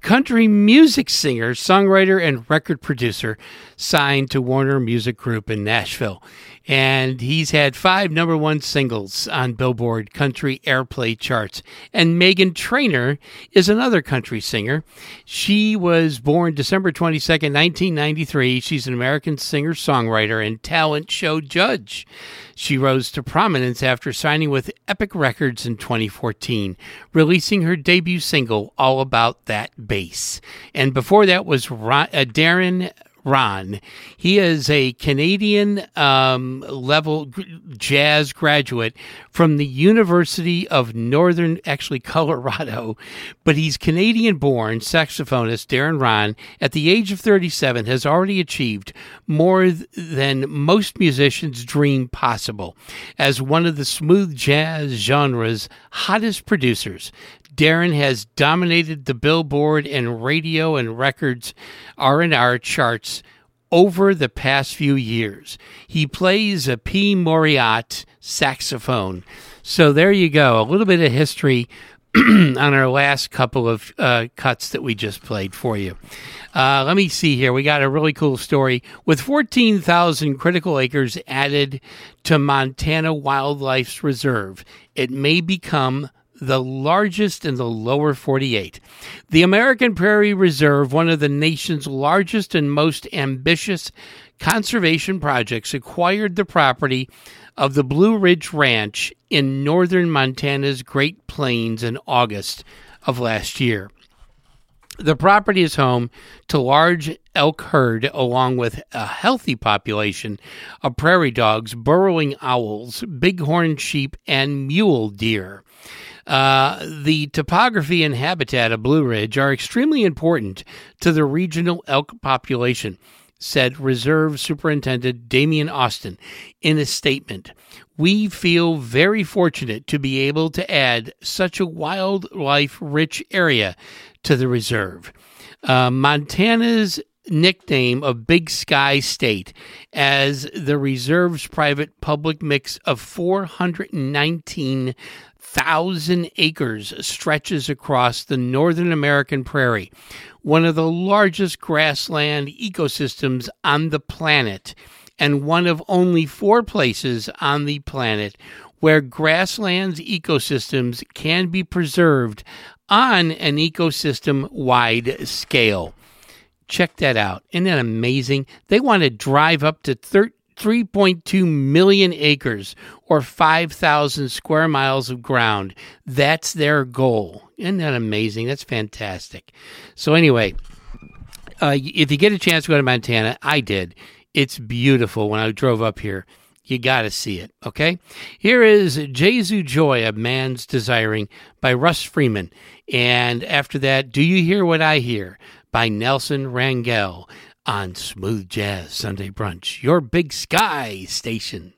country music singer, songwriter, and record producer signed to Warner Music Group in Nashville. And he's had five number one singles on Billboard country airplay charts. And Meghan Trainor is another country singer. She was born December 22nd, 1993. She's an American singer songwriter and talent show judge. She rose to prominence after signing with Epic Records in 2014, releasing her debut single, All About That Bass. And before that was Rahn, uh, Darren Rahn. He is a Canadian um, level jazz graduate from the University of Northern, actually Colorado, but he's Canadian born saxophonist Darren Rahn. At the age of 37, has already achieved more th- than most musicians dream possible as one of the smooth jazz genre's hottest producers. Darren has dominated the Billboard and radio and records R&R charts over the past few years. He plays a P. Mauriat saxophone. So there you go, a little bit of history [clears throat] on our last couple of uh, cuts that we just played for you. Uh, let me see here. We got a really cool story. With 14,000 critical acres added to Montana Wildlife's Reserve, it may become the largest in the lower 48. The American Prairie Reserve, one of the nation's largest and most ambitious conservation projects, acquired the property of the Blue Ridge Ranch in northern Montana's Great Plains in August of last year. The property is home to large elk herd along with a healthy population of prairie dogs, burrowing owls, bighorn sheep, and mule deer. Uh, the topography and habitat of Blue Ridge are extremely important to the regional elk population, said Reserve Superintendent Damien Austin in a statement. We feel very fortunate to be able to add such a wildlife rich area to the reserve. Uh, Montana's nickname of Big Sky State as the reserve's private public mix of 419 thousand acres stretches across the northern American prairie, one of the largest grassland ecosystems on the planet, and one of only four places on the planet where grasslands ecosystems can be preserved on an ecosystem wide scale. Check that out. Isn't that amazing? They want to drive up to 13 3.2 million acres or 5,000 square miles of ground. That's their goal. Isn't that amazing? That's fantastic. So, anyway, uh, if you get a chance to go to Montana, I did. It's beautiful when I drove up here. You got to see it, okay? Here is Jesu Joy of Man's Desiring by Russ Freeman. And after that, Do You Hear What I Hear by Nelson Rangell on Smooth Jazz Sunday Brunch, your big sky station.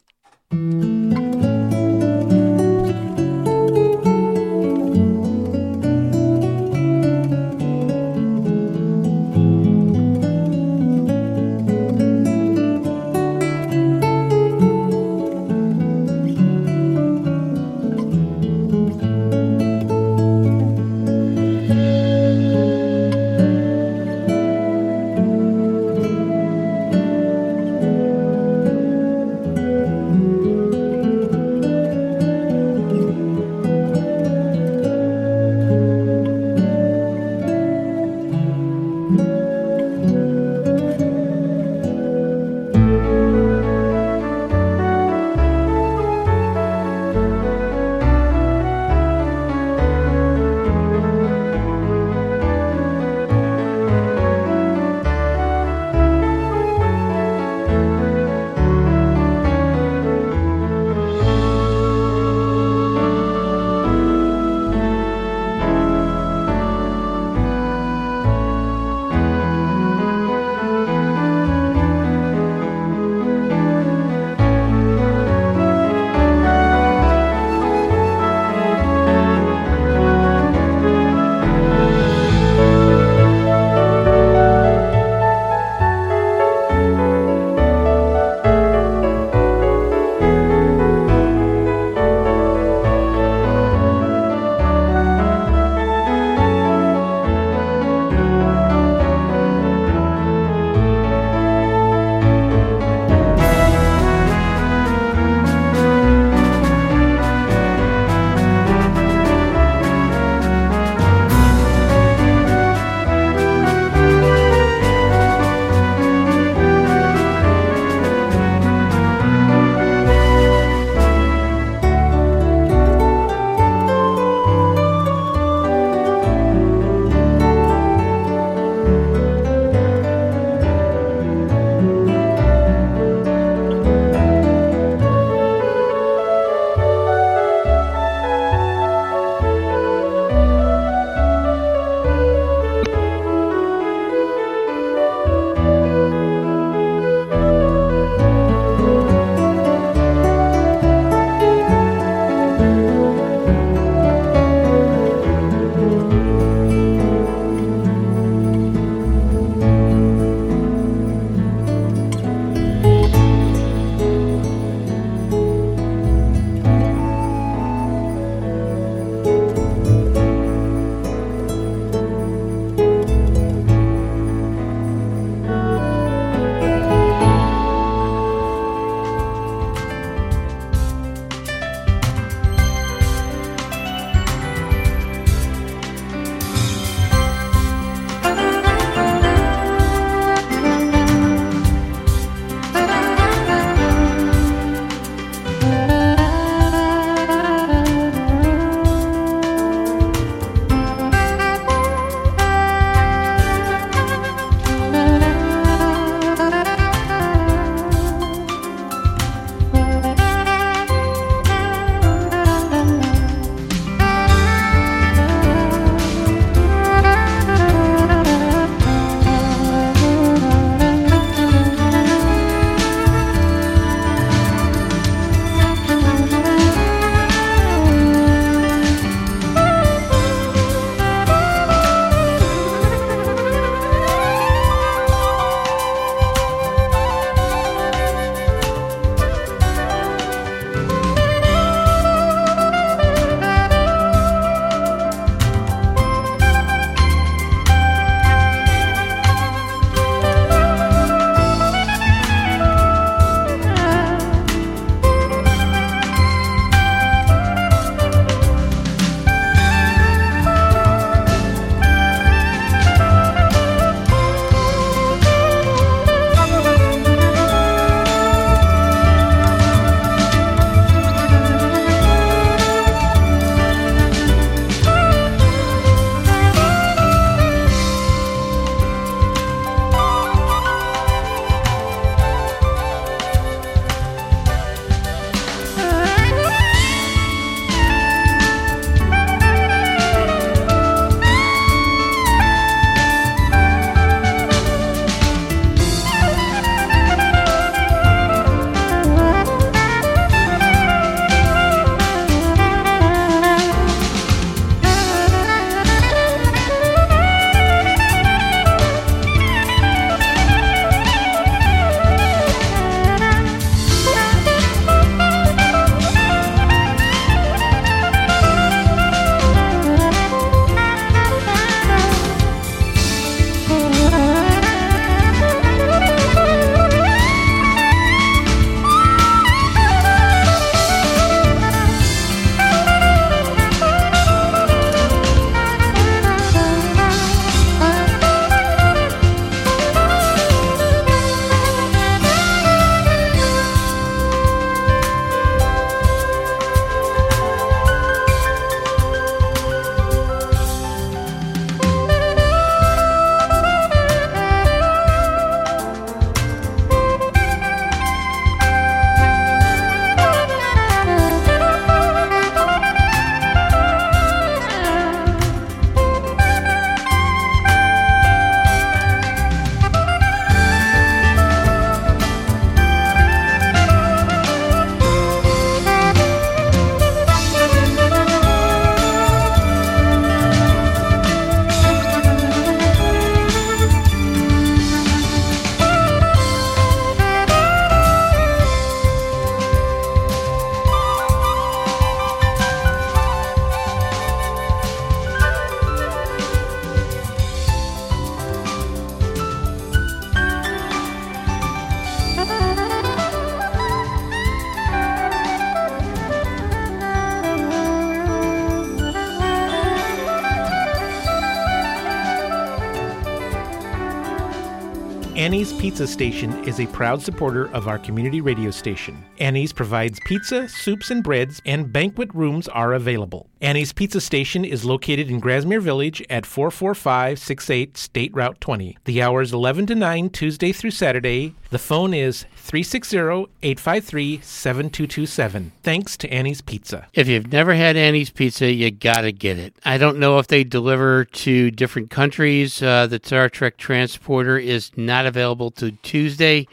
Annie's Pizza Station is a proud supporter of our community radio station. Annie's provides pizza, soups, and breads, and banquet rooms are available. Annie's Pizza Station is located in Grasmere Village at 44568 State Route 20. The hours 11 to 9 Tuesday through Saturday. The phone is 360-853-7227. Thanks to Annie's Pizza. If you've never had Annie's Pizza, you gotta get it. I don't know if they deliver to different countries. Uh, the Star Trek transporter is not available to Tuesday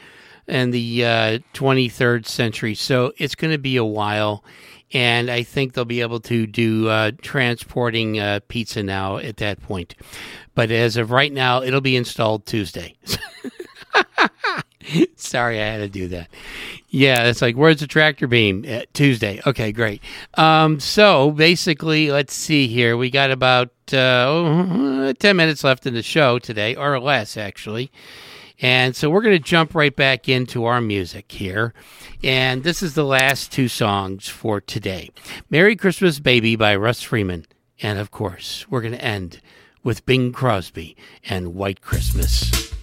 and the uh, 23rd century, so it's going to be a while. And I think they'll be able to do uh, transporting uh, pizza now at that point. But as of right now, it'll be installed Tuesday. [laughs] Sorry, I had to do that. Yeah, it's like, where's the tractor beam? Uh, Tuesday. Okay, great. Um, so basically, let's see here. We got about uh, 10 minutes left in the show today, or less, actually. And so we're going to jump right back into our music here. And this is the last two songs for today Merry Christmas Baby by Russ Freeman. And of course, we're going to end with Bing Crosby and White Christmas.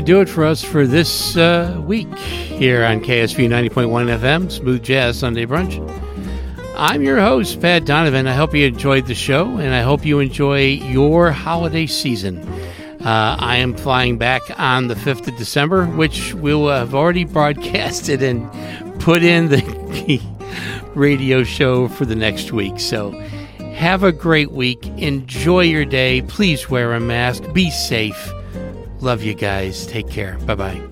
To do it for us for this uh, week here on KSV 90.1 FM, Smooth Jazz Sunday Brunch. I'm your host, Pat Donovan. I hope you enjoyed the show, and I hope you enjoy your holiday season. Uh, I am flying back on the 5th of December, which we'll have already broadcasted and put in the radio show for the next week. So have a great week. Enjoy your day. Please wear a mask. Be safe. Love you guys. Take care. Bye bye.